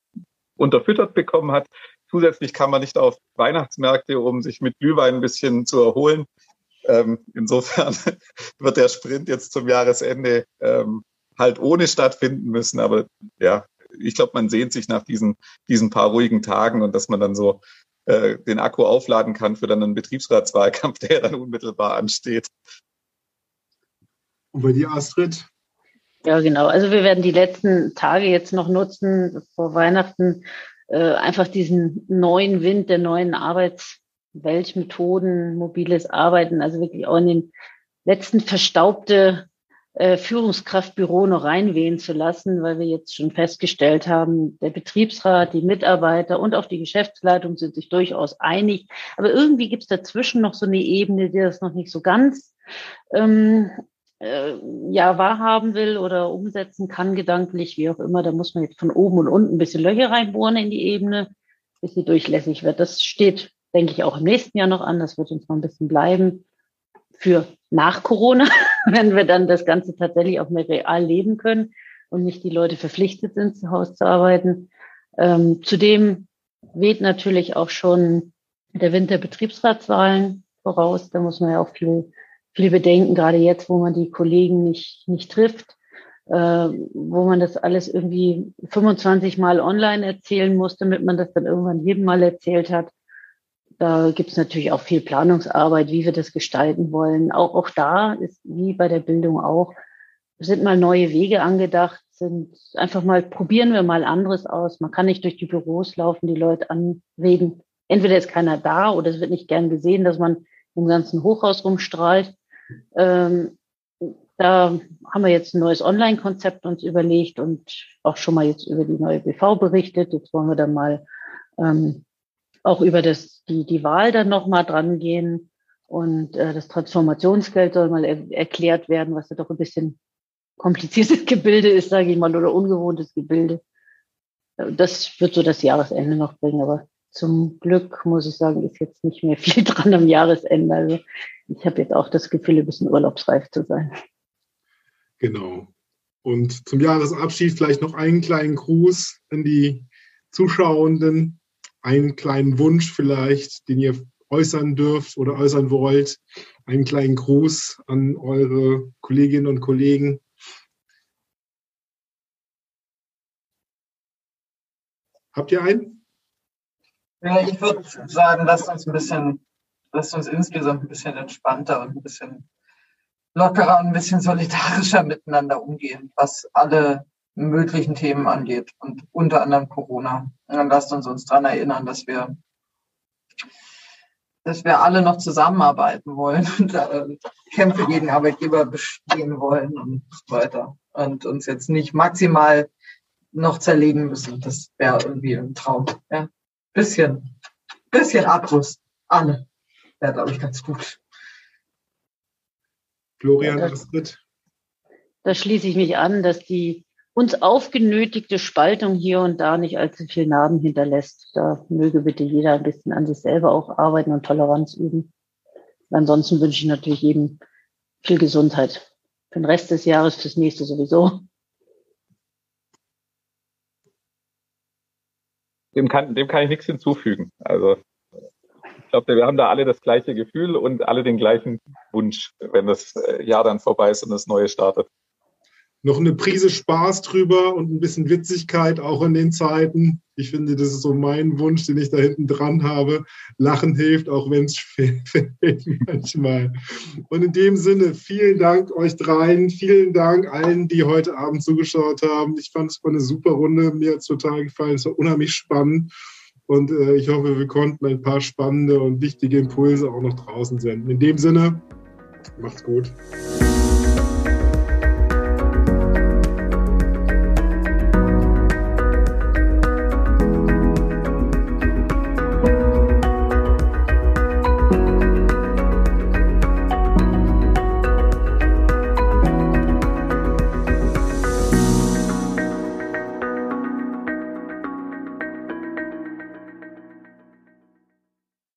unterfüttert bekommen hat. Zusätzlich kann man nicht auf Weihnachtsmärkte, um sich mit Glühwein ein bisschen zu erholen. Ähm, insofern wird der Sprint jetzt zum Jahresende ähm, halt ohne stattfinden müssen. Aber ja, ich glaube, man sehnt sich nach diesen, diesen paar ruhigen Tagen und dass man dann so äh, den Akku aufladen kann für dann einen Betriebsratswahlkampf, der dann unmittelbar ansteht. Und bei dir, Astrid? Ja, genau. Also wir werden die letzten Tage jetzt noch nutzen vor Weihnachten, äh, einfach diesen neuen Wind der neuen Arbeitsweltmethoden, mobiles Arbeiten, also wirklich auch in den letzten verstaubte äh, Führungskraftbüro noch reinwehen zu lassen, weil wir jetzt schon festgestellt haben, der Betriebsrat, die Mitarbeiter und auch die Geschäftsleitung sind sich durchaus einig. Aber irgendwie gibt es dazwischen noch so eine Ebene, die das noch nicht so ganz ähm, äh, ja wahrhaben will oder umsetzen kann, gedanklich, wie auch immer. Da muss man jetzt von oben und unten ein bisschen Löcher reinbohren in die Ebene, bis sie durchlässig wird. Das steht, denke ich, auch im nächsten Jahr noch an. Das wird uns noch ein bisschen bleiben für nach Corona, wenn wir dann das Ganze tatsächlich auch mehr real leben können und nicht die Leute verpflichtet sind, zu Hause zu arbeiten. Ähm, zudem weht natürlich auch schon der Winter Betriebsratswahlen voraus. Da muss man ja auch viel viel bedenken, gerade jetzt, wo man die Kollegen nicht, nicht trifft, äh, wo man das alles irgendwie 25 Mal online erzählen muss, damit man das dann irgendwann jedem Mal erzählt hat. Da gibt es natürlich auch viel Planungsarbeit, wie wir das gestalten wollen. Auch, auch da ist wie bei der Bildung auch, sind mal neue Wege angedacht, sind einfach mal, probieren wir mal anderes aus. Man kann nicht durch die Büros laufen, die Leute anreden. Entweder ist keiner da oder es wird nicht gern gesehen, dass man im ganzen Hochhaus rumstrahlt. Ähm, da haben wir jetzt ein neues Online-Konzept uns überlegt und auch schon mal jetzt über die neue BV berichtet. Jetzt wollen wir dann mal ähm, auch über das, die, die Wahl dann nochmal dran gehen. Und äh, das Transformationsgeld soll mal er erklärt werden, was ja doch ein bisschen kompliziertes Gebilde ist, sage ich mal, oder ungewohntes Gebilde. Das wird so das Jahresende noch bringen, aber zum Glück, muss ich sagen, ist jetzt nicht mehr viel dran am Jahresende. Also ich habe jetzt auch das Gefühl, ein bisschen urlaubsreif zu sein. Genau. Und zum Jahresabschied vielleicht noch einen kleinen Gruß an die Zuschauenden, einen kleinen Wunsch vielleicht, den ihr äußern dürft oder äußern wollt. Einen kleinen Gruß an eure Kolleginnen und Kollegen. Habt ihr einen? Ja, ich würde sagen, lasst uns ein bisschen lasst uns insgesamt ein bisschen entspannter und ein bisschen lockerer und ein bisschen solidarischer miteinander umgehen, was alle möglichen Themen angeht und unter anderem Corona. Und dann lasst uns uns daran erinnern, dass wir, dass wir alle noch zusammenarbeiten wollen und äh, Kämpfe gegen Arbeitgeber bestehen wollen und so weiter. Und uns jetzt nicht maximal noch zerlegen müssen. Das wäre irgendwie ein Traum. Ja? Bisschen, bisschen Abrüst. Alle wäre, glaube ich, ganz gut. Florian ja, Astrid? Da schließe ich mich an, dass die uns aufgenötigte Spaltung hier und da nicht allzu viel Narben hinterlässt. Da möge bitte jeder ein bisschen an sich selber auch arbeiten und Toleranz üben. Ansonsten wünsche ich natürlich jedem viel Gesundheit. Für den Rest des Jahres, fürs nächste sowieso. Dem kann, dem kann ich nichts hinzufügen. Also glaube, wir haben da alle das gleiche Gefühl und alle den gleichen Wunsch, wenn das äh, Jahr dann vorbei ist und das neue startet. Noch eine Prise Spaß drüber und ein bisschen Witzigkeit auch in den Zeiten. Ich finde, das ist so mein Wunsch, den ich da hinten dran habe. Lachen hilft, auch wenn es fehlt manchmal. Und in dem Sinne, vielen Dank euch dreien. Vielen Dank allen, die heute Abend zugeschaut haben. Ich fand es war eine super Runde. Mir hat es total gefallen. Es war unheimlich spannend. Und äh, ich hoffe, wir konnten ein paar spannende und wichtige Impulse auch noch draußen senden. In dem Sinne, macht's gut.